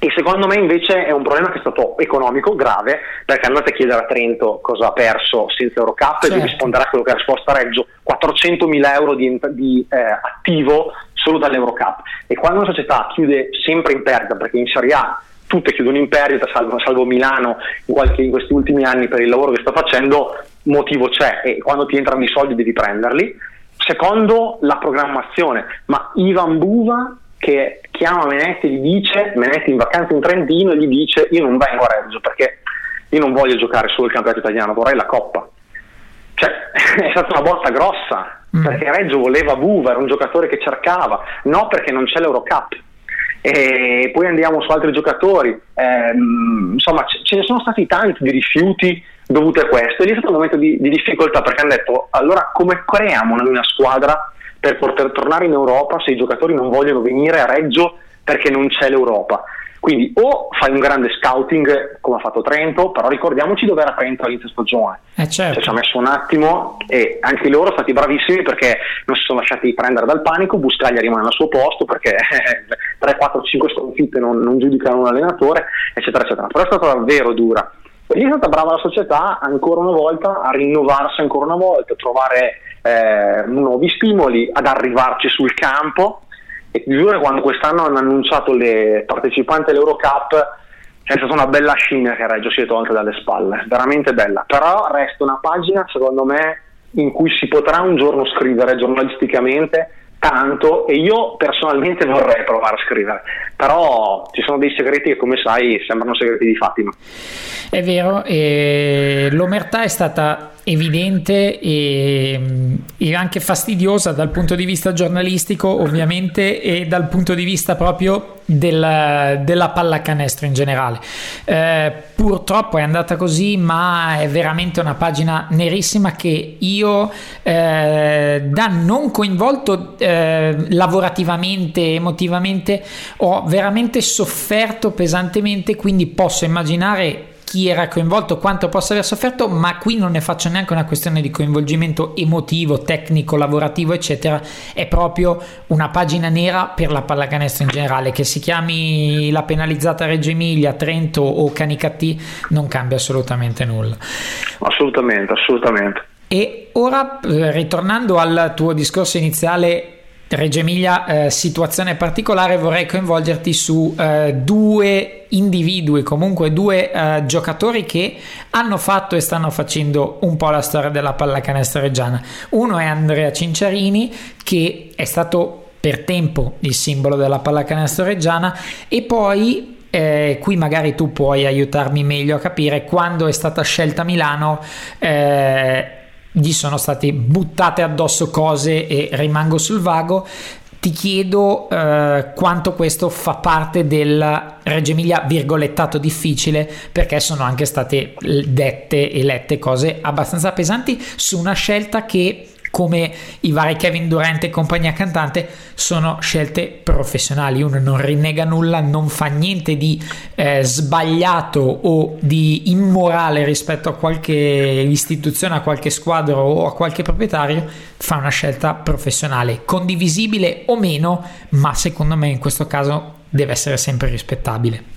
E secondo me invece è un problema che è stato economico, grave, perché andate a chiedere a Trento cosa ha perso senza Eurocup certo. e vi certo. risponderà quello che ha risposto a Reggio, 400.000 euro di, di eh, attivo solo dall'Eurocup. E quando una società chiude sempre in perdita, perché in Serie A tutte chiudono in perdita, salvo, salvo Milano in, qualche, in, questi ultimi anni per il lavoro che sta facendo, motivo c'è e quando ti entrano i soldi devi prenderli. Secondo, la programmazione, ma Ivan Buva che chiama Menetti e gli dice, Menetti in vacanza in Trentino, e gli dice io non vengo a Reggio perché io non voglio giocare solo il campionato italiano, vorrei la Coppa. Cioè, è stata una botta grossa, mm. perché Reggio voleva Buva, era un giocatore che cercava, no perché non c'è l'Eurocup. E poi andiamo su altri giocatori, eh, insomma ce ne sono stati tanti di rifiuti dovuti a questo e lì è stato un momento di, di difficoltà perché hanno detto allora come creiamo noi una squadra per poter tornare in Europa se i giocatori non vogliono venire a Reggio perché non c'è l'Europa. Quindi o fai un grande scouting come ha fatto Trento, però ricordiamoci dove era Trento all'inizio stagione. Eh certo. Cioè, ci ha messo un attimo e anche loro sono stati bravissimi perché non si sono lasciati prendere dal panico, Buscaglia rimane al suo posto perché 3, 4, 5 sconfitte non, non giudicano un allenatore, eccetera, eccetera. Però è stata davvero dura. E lì è stata brava la società ancora una volta a rinnovarsi ancora una volta, a trovare eh, nuovi stimoli, ad arrivarci sul campo. E ti quando quest'anno hanno annunciato le partecipanti all'Eurocup è stata una bella scimmia che Reggio si è tolta dalle spalle, veramente bella, però resta una pagina secondo me in cui si potrà un giorno scrivere giornalisticamente tanto e io personalmente vorrei provare a scrivere, però ci sono dei segreti che come sai sembrano segreti di Fatima. È vero, e l'omertà è stata evidente e, e, anche fastidiosa dal punto di vista giornalistico ovviamente e dal punto di vista proprio della, della pallacanestro in generale. Eh, purtroppo è andata così, ma è veramente una pagina nerissima che io eh, da non coinvolto eh, lavorativamente, emotivamente, ho veramente sofferto pesantemente, quindi posso immaginare chi era coinvolto, quanto possa aver sofferto, ma qui non ne faccio neanche una questione di coinvolgimento emotivo, tecnico, lavorativo, eccetera. È proprio una pagina nera per la pallacanestro in generale. Che si chiami la penalizzata Reggio Emilia, Trento o Canicattì, non cambia assolutamente nulla. Assolutamente, assolutamente. E ora, eh, ritornando al tuo discorso iniziale Reggio Emilia, eh, situazione particolare, vorrei coinvolgerti su eh, due individui, comunque due eh, giocatori che hanno fatto e stanno facendo un po' la storia della pallacanestro reggiana. Uno è Andrea Cinciarini, che è stato per tempo il simbolo della pallacanestro reggiana, e poi eh, qui magari tu puoi aiutarmi meglio a capire quando è stata scelta Milano. Eh, gli sono state buttate addosso cose e rimango sul vago. Ti chiedo eh, quanto questo fa parte del Reggio Emilia virgolettato difficile perché sono anche state dette e lette cose abbastanza pesanti su una scelta che come i vari Kevin Durant e compagnia cantante sono scelte professionali. Uno non rinnega nulla non fa niente di eh, sbagliato o di immorale rispetto a qualche istituzione a qualche squadra o a qualche proprietario fa una scelta professionale condivisibile o meno ma secondo me in questo caso deve essere sempre rispettabile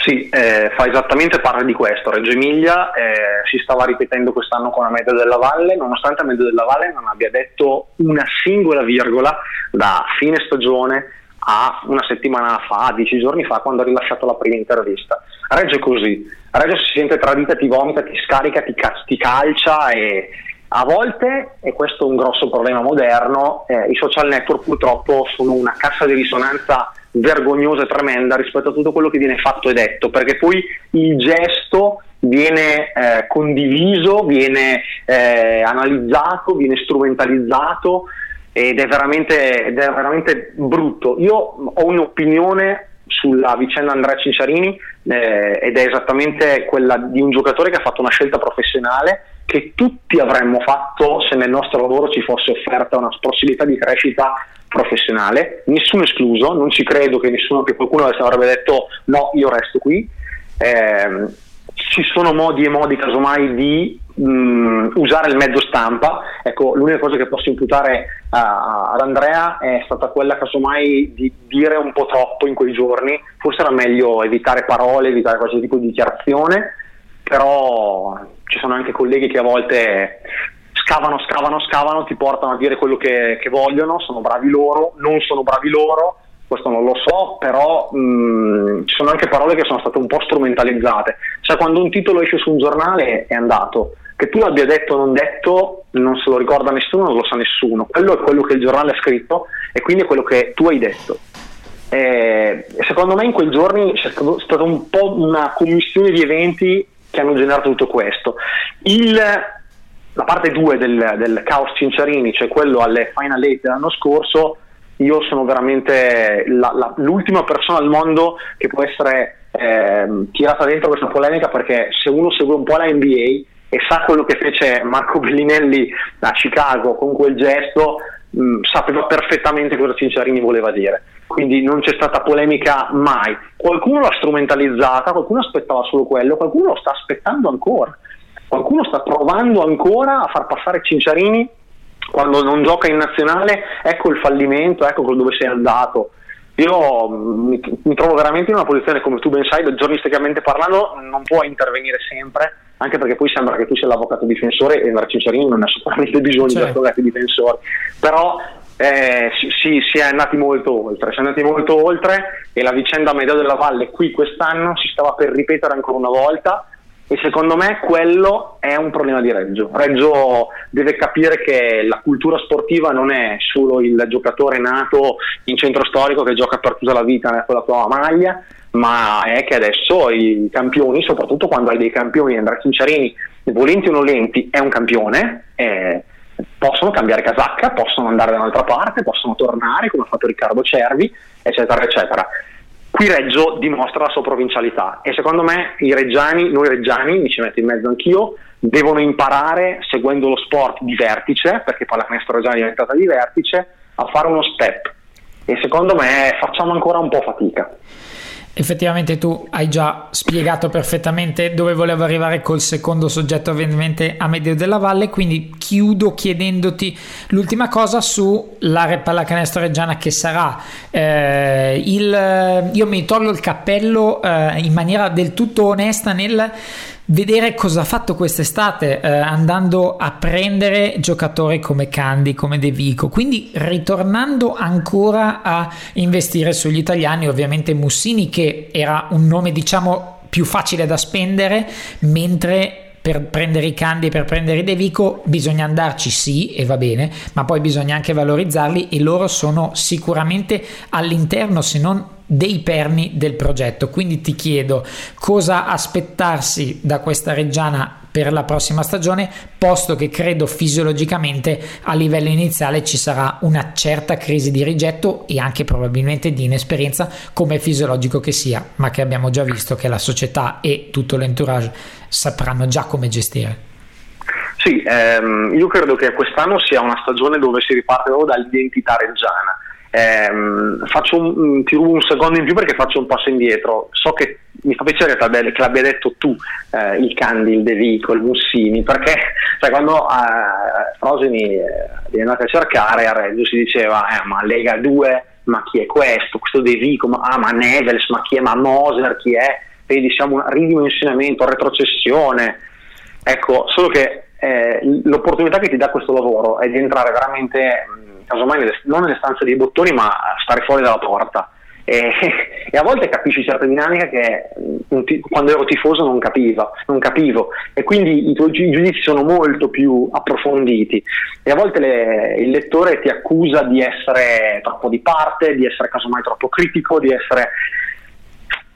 sì, eh, fa esattamente parte di questo. Reggio Emilia eh, si stava ripetendo quest'anno con la media della Valle, nonostante la media della Valle non abbia detto una singola virgola da fine stagione a una settimana fa, dieci giorni fa, quando ha rilasciato la prima intervista. Reggio è così, Reggio si sente tradita, ti vomita, ti scarica, ti, ti calcia e a volte, e questo è un grosso problema moderno, eh, i social network purtroppo sono una cassa di risonanza vergognosa e tremenda rispetto a tutto quello che viene fatto e detto, perché poi il gesto viene eh, condiviso, viene eh, analizzato, viene strumentalizzato ed è, veramente, ed è veramente brutto. Io ho un'opinione sulla vicenda Andrea Cinciarini eh, ed è esattamente quella di un giocatore che ha fatto una scelta professionale che tutti avremmo fatto se nel nostro lavoro ci fosse offerta una possibilità di crescita professionale, nessuno escluso, non ci credo che nessuno, che qualcuno avrebbe detto no, io resto qui. Eh, ci sono modi e modi casomai di mh, usare il mezzo stampa, ecco l'unica cosa che posso imputare uh, ad Andrea è stata quella casomai di dire un po' troppo in quei giorni, forse era meglio evitare parole, evitare qualsiasi tipo di dichiarazione, però ci sono anche colleghi che a volte scavano, scavano, scavano, ti portano a dire quello che, che vogliono, sono bravi loro, non sono bravi loro, questo non lo so, però mh, ci sono anche parole che sono state un po' strumentalizzate. Cioè quando un titolo esce su un giornale è andato, che tu l'abbia detto o non detto non se lo ricorda nessuno, non lo sa nessuno, quello è quello che il giornale ha scritto e quindi è quello che tu hai detto. E secondo me in quei giorni c'è stata un po' una commissione di eventi che hanno generato tutto questo. Il, la parte 2 del, del, caos Cinciarini, cioè quello alle Final 8 dell'anno scorso, io sono veramente la, la, l'ultima persona al mondo che può essere eh, tirata dentro questa polemica perché se uno segue un po' la NBA e sa quello che fece Marco Bellinelli a Chicago con quel gesto, mh, sapeva perfettamente cosa Cinciarini voleva dire. Quindi non c'è stata polemica mai. Qualcuno l'ha strumentalizzata, qualcuno aspettava solo quello, qualcuno lo sta aspettando ancora. Qualcuno sta provando ancora a far passare Cinciarini quando non gioca in nazionale, ecco il fallimento, ecco dove sei andato. Io mi, mi, trovo veramente in una posizione, come tu ben sai, giornisticamente parlando, non puoi intervenire sempre, anche perché poi sembra che tu sia l'avvocato difensore e Andrea Cinciarini non ha sicuramente bisogno certo. di avvocati difensori. Però eh, sì, si è andati molto oltre, si è andati molto oltre e la vicenda media della Valle qui quest'anno si stava per ripetere ancora una volta e secondo me quello è un problema di Reggio. Reggio deve capire che la cultura sportiva non è solo il giocatore nato in centro storico che gioca per tutta la vita con la tua maglia, ma è che adesso i campioni, soprattutto quando hai dei campioni, Andrea Cinciarini, volenti o non lenti, è un campione, eh, possono cambiare casacca, possono andare da un'altra parte, possono tornare come ha fatto Riccardo Cervi, eccetera, eccetera. Qui Reggio dimostra la sua provincialità e secondo me i reggiani, noi reggiani, mi ci metto in mezzo anch'io, devono imparare, seguendo lo sport di vertice, perché pallacanestro reggiano è diventata di vertice, a fare uno step. E secondo me facciamo ancora un po' fatica. Effettivamente tu hai già spiegato perfettamente dove volevo arrivare col secondo soggetto ovviamente a medio della valle, quindi chiudo chiedendoti l'ultima cosa sulla pallacanestro reggiana che sarà. Eh, il, io mi tolgo il cappello eh, in maniera del tutto onesta nel vedere cosa ha fatto quest'estate eh, andando a prendere giocatori come Candy, come De Vico, quindi ritornando ancora a investire sugli italiani, ovviamente Mussini che era un nome diciamo più facile da spendere, mentre per prendere i Candy e per prendere De Vico bisogna andarci sì e va bene, ma poi bisogna anche valorizzarli e loro sono sicuramente all'interno se non dei perni del progetto. Quindi ti chiedo cosa aspettarsi da questa Reggiana per la prossima stagione, posto che credo fisiologicamente a livello iniziale ci sarà una certa crisi di rigetto e anche probabilmente di inesperienza, come fisiologico che sia, ma che abbiamo già visto che la società e tutto l'entourage sapranno già come gestire. Sì, ehm, io credo che quest'anno sia una stagione dove si riparte dall'identità reggiana. Eh, un, mm, ti rubo un secondo in più perché faccio un passo indietro. So che mi fa piacere che l'abbia detto tu, eh, il Candy, il De Vico, il Mussini, perché sai, quando eh, Frosini eh, è andato a cercare a Reggio si diceva eh, ma Lega 2, ma chi è questo? Questo De Vico, ma, ah, ma Nevels, ma chi è? Ma Moser, chi è? Vedi, siamo un ridimensionamento, retrocessione. Ecco, solo che eh, l'opportunità che ti dà questo lavoro è di entrare veramente, casomai non nelle stanze dei bottoni, ma stare fuori dalla porta. E, e, a volte capisci certe dinamiche che quando ero tifoso non, capiva, non capivo e quindi i tuoi giudizi sono molto più approfonditi e a volte le, il lettore ti accusa di essere troppo di parte, di essere casomai troppo critico, di essere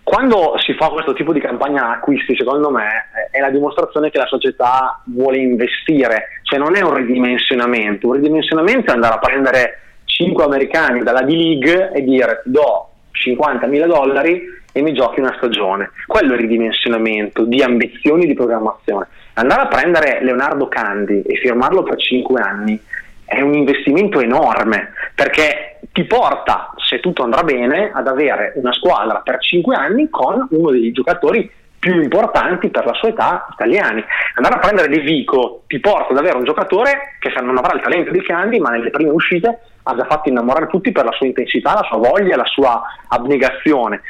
quando si fa questo tipo di campagna acquisti, secondo me, è la dimostrazione che la società vuole investire, cioè non è un ridimensionamento, un ridimensionamento è andare a prendere 5 americani dalla D-League e dire ti do 50 mila dollari e mi giochi una stagione. Quello è il ridimensionamento di ambizioni di programmazione. Andare a prendere Leonardo Candi e firmarlo per 5 anni è un investimento enorme perché ti porta, se tutto andrà bene, ad avere una squadra per 5 anni con uno dei giocatori più importanti per la sua età italiani. Andare a prendere De Vico ti porta ad avere un giocatore che non avrà il talento di Candy, ma nelle prime uscite ha già fatto innamorare tutti per la sua intensità, la sua voglia, la sua abnegazione.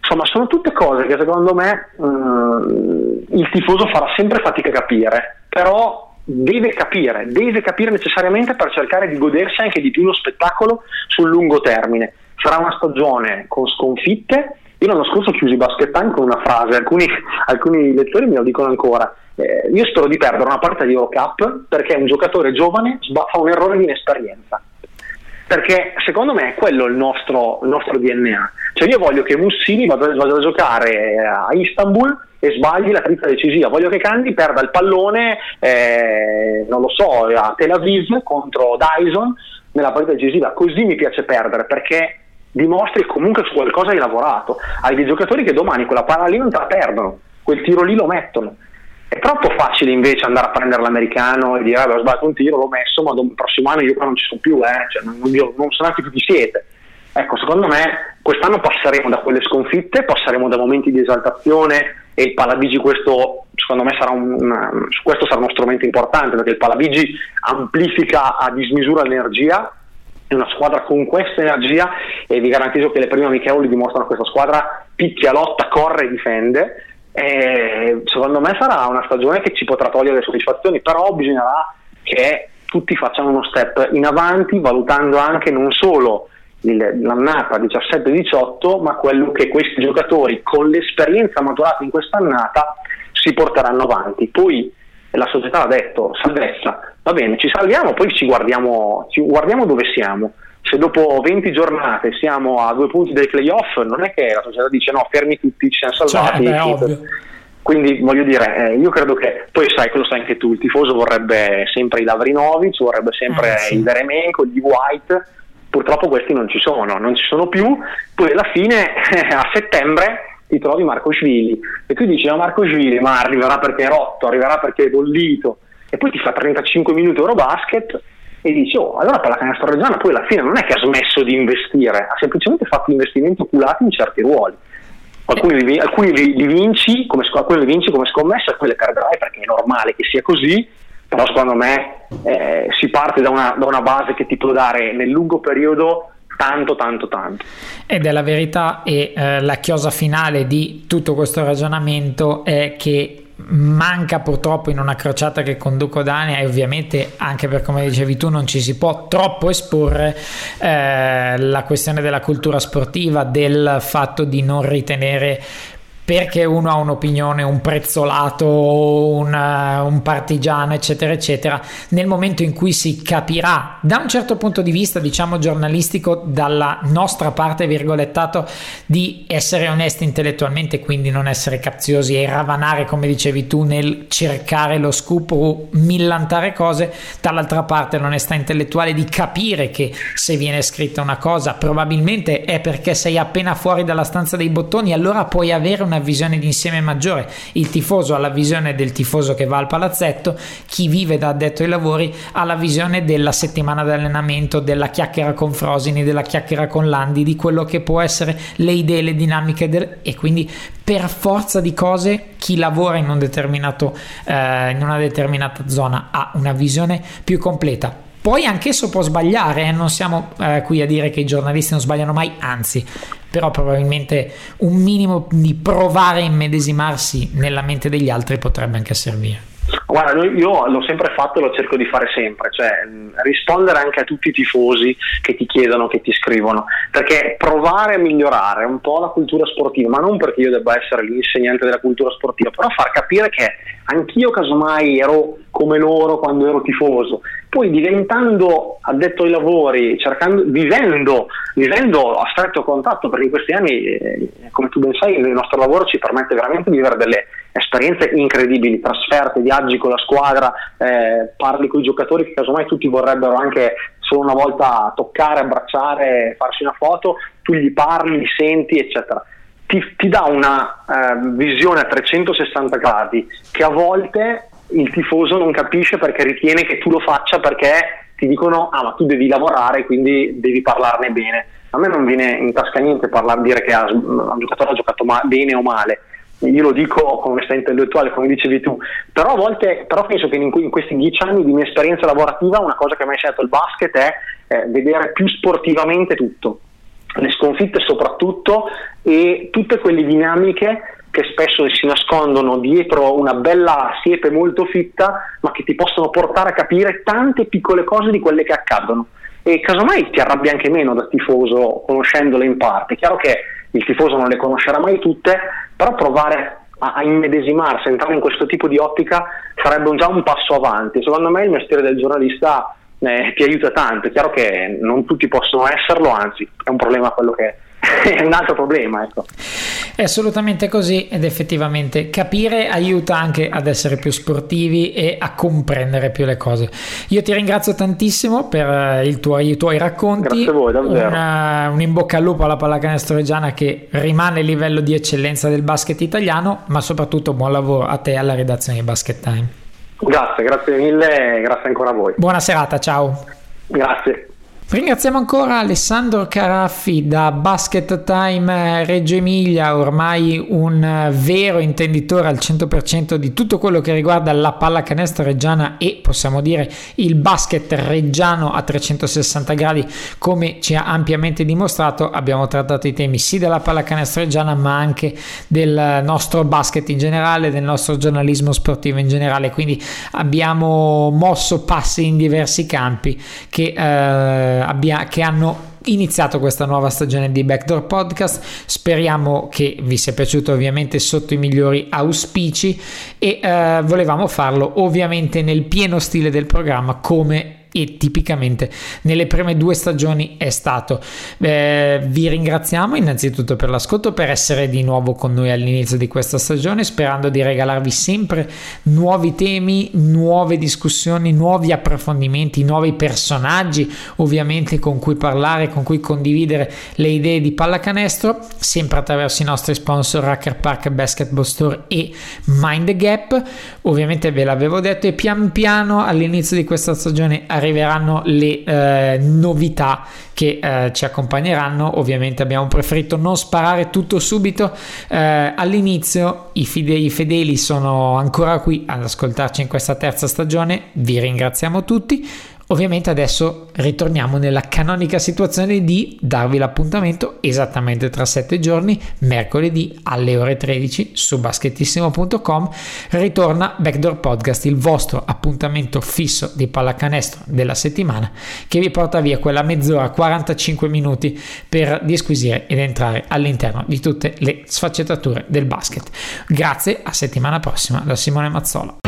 Insomma, sono tutte cose che secondo me um, il tifoso farà sempre fatica a capire, però deve capire, deve capire necessariamente per cercare di godersi anche di più lo spettacolo sul lungo termine. Sarà una stagione con sconfitte. Io l'anno scorso chiusi Basket Time con una frase, alcuni, alcuni lettori me lo dicono ancora. Eh, io spero di perdere una partita di Eurocup perché un giocatore giovane fa un errore di inesperienza. Perché secondo me è quello il nostro, il nostro DNA. Cioè io voglio che Mussini vada, vada a giocare a Istanbul e sbagli la trizza decisiva. Voglio che Candy perda il pallone, eh, non lo so, a Tel Aviv contro Dyson nella partita decisiva. Così mi piace perdere perché dimostri comunque su qualcosa hai lavorato. Hai dei giocatori che domani quella palla lì non te la perdono, quel tiro lì lo mettono. È troppo facile invece andare a prendere l'americano e dire: ho sbagliato un tiro, l'ho messo, ma il prossimo anno io qua non ci sono più, eh. cioè, non, non, non so neanche più chi siete. Ecco, secondo me quest'anno passeremo da quelle sconfitte, passeremo da momenti di esaltazione e il Palabigi questo secondo me sarà un, una, questo sarà uno strumento importante perché il Palabigi amplifica a dismisura l'energia è una squadra con questa energia e vi garantisco che le prime amichevoli dimostrano questa squadra picchia, lotta, corre e difende e secondo me sarà una stagione che ci potrà togliere le soddisfazioni però bisognerà che tutti facciano uno step in avanti valutando anche non solo l'annata 17-18, ma quello che questi giocatori con l'esperienza maturata in quest'annata si porteranno avanti. Poi la società ha detto salvezza, va bene, ci salviamo, poi ci guardiamo, ci guardiamo dove siamo. Se dopo 20 giornate siamo a due punti dei playoff, non è che la società dice no, fermi tutti, ci siamo salvati. Cioè, beh, quindi voglio dire, eh, io credo che poi sai, quello sai anche tu, il tifoso vorrebbe sempre i Lavrinovic, vorrebbe sempre eh, sì. il Veremenko, il Di White, Purtroppo questi non ci sono, non ci sono più, poi alla fine a settembre ti trovi Marco Svili e tu dici ma Marco Svili ma arriverà perché è rotto, arriverà perché è bollito. E poi ti fa 35 minuti Eurobasket e dici oh allora pallacanestro Reggiana poi alla fine non è che ha smesso di investire, ha semplicemente fatto investimenti oculati in certi ruoli. Alcuni li, alcuni li, vinci come, alcuni li vinci come scommessa, alcuni le perderai perché è normale che sia così però secondo me eh, si parte da una, da una base che ti può dare nel lungo periodo tanto tanto tanto. Ed è la verità e eh, la chiosa finale di tutto questo ragionamento è che manca purtroppo in una crociata che conduco da anni e ovviamente anche per come dicevi tu non ci si può troppo esporre eh, la questione della cultura sportiva del fatto di non ritenere perché uno ha un'opinione, un prezzolato, un, un partigiano, eccetera, eccetera, nel momento in cui si capirà da un certo punto di vista, diciamo giornalistico, dalla nostra parte, virgolettato, di essere onesti intellettualmente, quindi non essere capziosi e ravanare, come dicevi tu, nel cercare lo scoop o millantare cose, dall'altra parte l'onestà intellettuale di capire che se viene scritta una cosa probabilmente è perché sei appena fuori dalla stanza dei bottoni, allora puoi avere una visione d'insieme maggiore. Il tifoso ha la visione del tifoso che va al palazzetto, chi vive da addetto ai lavori ha la visione della settimana di allenamento, della chiacchiera con Frosini, della chiacchiera con Landi, di quello che può essere le idee, le dinamiche del... e quindi per forza di cose chi lavora in, un determinato, eh, in una determinata zona ha una visione più completa poi anch'esso può sbagliare, eh? non siamo eh, qui a dire che i giornalisti non sbagliano mai, anzi, però probabilmente un minimo di provare a immedesimarsi nella mente degli altri potrebbe anche servire. Guarda, io l'ho sempre fatto e lo cerco di fare sempre, cioè rispondere anche a tutti i tifosi che ti chiedono, che ti scrivono, perché provare a migliorare un po' la cultura sportiva, ma non perché io debba essere l'insegnante della cultura sportiva, però far capire che anch'io casomai ero come loro quando ero tifoso, poi diventando addetto ai lavori, cercando, vivendo, vivendo a stretto contatto, perché in questi anni, eh, come tu ben sai, il nostro lavoro ci permette veramente di vivere delle esperienze incredibili, trasferte, viaggi con la squadra, eh, parli con i giocatori che casomai tutti vorrebbero anche solo una volta toccare, abbracciare, farsi una foto, tu gli parli, li senti, eccetera. Ti, ti dà una eh, visione a 360 gradi che a volte il tifoso non capisce perché ritiene che tu lo faccia perché ti dicono ah ma tu devi lavorare quindi devi parlarne bene. A me non viene in tasca niente parlare, dire che un giocatore ha giocato ma- bene o male. Io lo dico con onestà intellettuale come dicevi tu. Però a volte però penso che in, in, questi dieci anni di mia esperienza lavorativa una cosa che mi ha insegnato il basket è eh, vedere più sportivamente tutto. Le sconfitte soprattutto e tutte quelle dinamiche che spesso si nascondono dietro una bella siepe molto fitta, ma che ti possono portare a capire tante piccole cose di quelle che accadono. E casomai ti arrabbi anche meno da tifoso conoscendole in parte. È chiaro che il tifoso non le conoscerà mai tutte, però provare a, a immedesimarsi, entrare in questo tipo di ottica sarebbe già un passo avanti. Secondo me il mestiere del giornalista eh, ti aiuta tanto. È chiaro che non tutti possono esserlo, anzi è un problema quello che è un altro problema. Ecco. È assolutamente così ed effettivamente capire aiuta anche ad essere più sportivi e a comprendere più le cose. Io ti ringrazio tantissimo per eh, tuo, i tuoi racconti. Grazie a voi, davvero. Una, un in bocca al lupo alla pallacanestro reggiana che rimane il livello di eccellenza del basket italiano, ma soprattutto buon lavoro a te e alla redazione di Basket Time. Grazie, grazie mille grazie ancora a voi. Buona serata, ciao. Grazie. Ringraziamo ancora Alessandro Caraffi da Basket Time Reggio Emilia, ormai un vero intenditore al 100% di tutto quello che riguarda la pallacanestro reggiana e possiamo dire il basket reggiano a 360 gradi come ci ha ampiamente dimostrato. Abbiamo trattato i temi sì della pallacanestro reggiana ma anche del nostro basket in generale, del nostro giornalismo sportivo in generale, quindi abbiamo mosso passi in diversi campi che eh, abbia, che hanno iniziato questa nuova stagione di Backdoor Podcast. Speriamo che vi sia piaciuto ovviamente sotto i migliori auspici e eh, volevamo farlo ovviamente nel pieno stile del programma come e tipicamente nelle prime due stagioni è stato. Eh, vi ringraziamo innanzitutto per l'ascolto, per essere di nuovo con noi all'inizio di questa stagione, sperando di regalarvi sempre nuovi temi, nuove discussioni, nuovi approfondimenti, nuovi personaggi ovviamente con cui parlare, con cui condividere le idee di pallacanestro, sempre attraverso i nostri sponsor Hacker Park Basketball Store e Mind the Gap. Ovviamente ve l'avevo detto e pian piano all'inizio di questa stagione arriveranno le eh, novità che eh, ci accompagneranno. Ovviamente abbiamo preferito non sparare tutto subito eh, all'inizio. I fedeli, I fedeli sono ancora qui ad ascoltarci in questa terza stagione. Vi ringraziamo tutti. Ovviamente adesso ritorniamo nella canonica situazione di darvi l'appuntamento esattamente tra 7 giorni, mercoledì alle ore 13 su baschettissimo.com. Ritorna Backdoor Podcast, il vostro appuntamento fisso di pallacanestro della settimana che vi porta via quella mezz'ora, 45 minuti per disquisire ed entrare all'interno di tutte le sfaccettature del basket. Grazie, a settimana prossima da Simone Mazzola.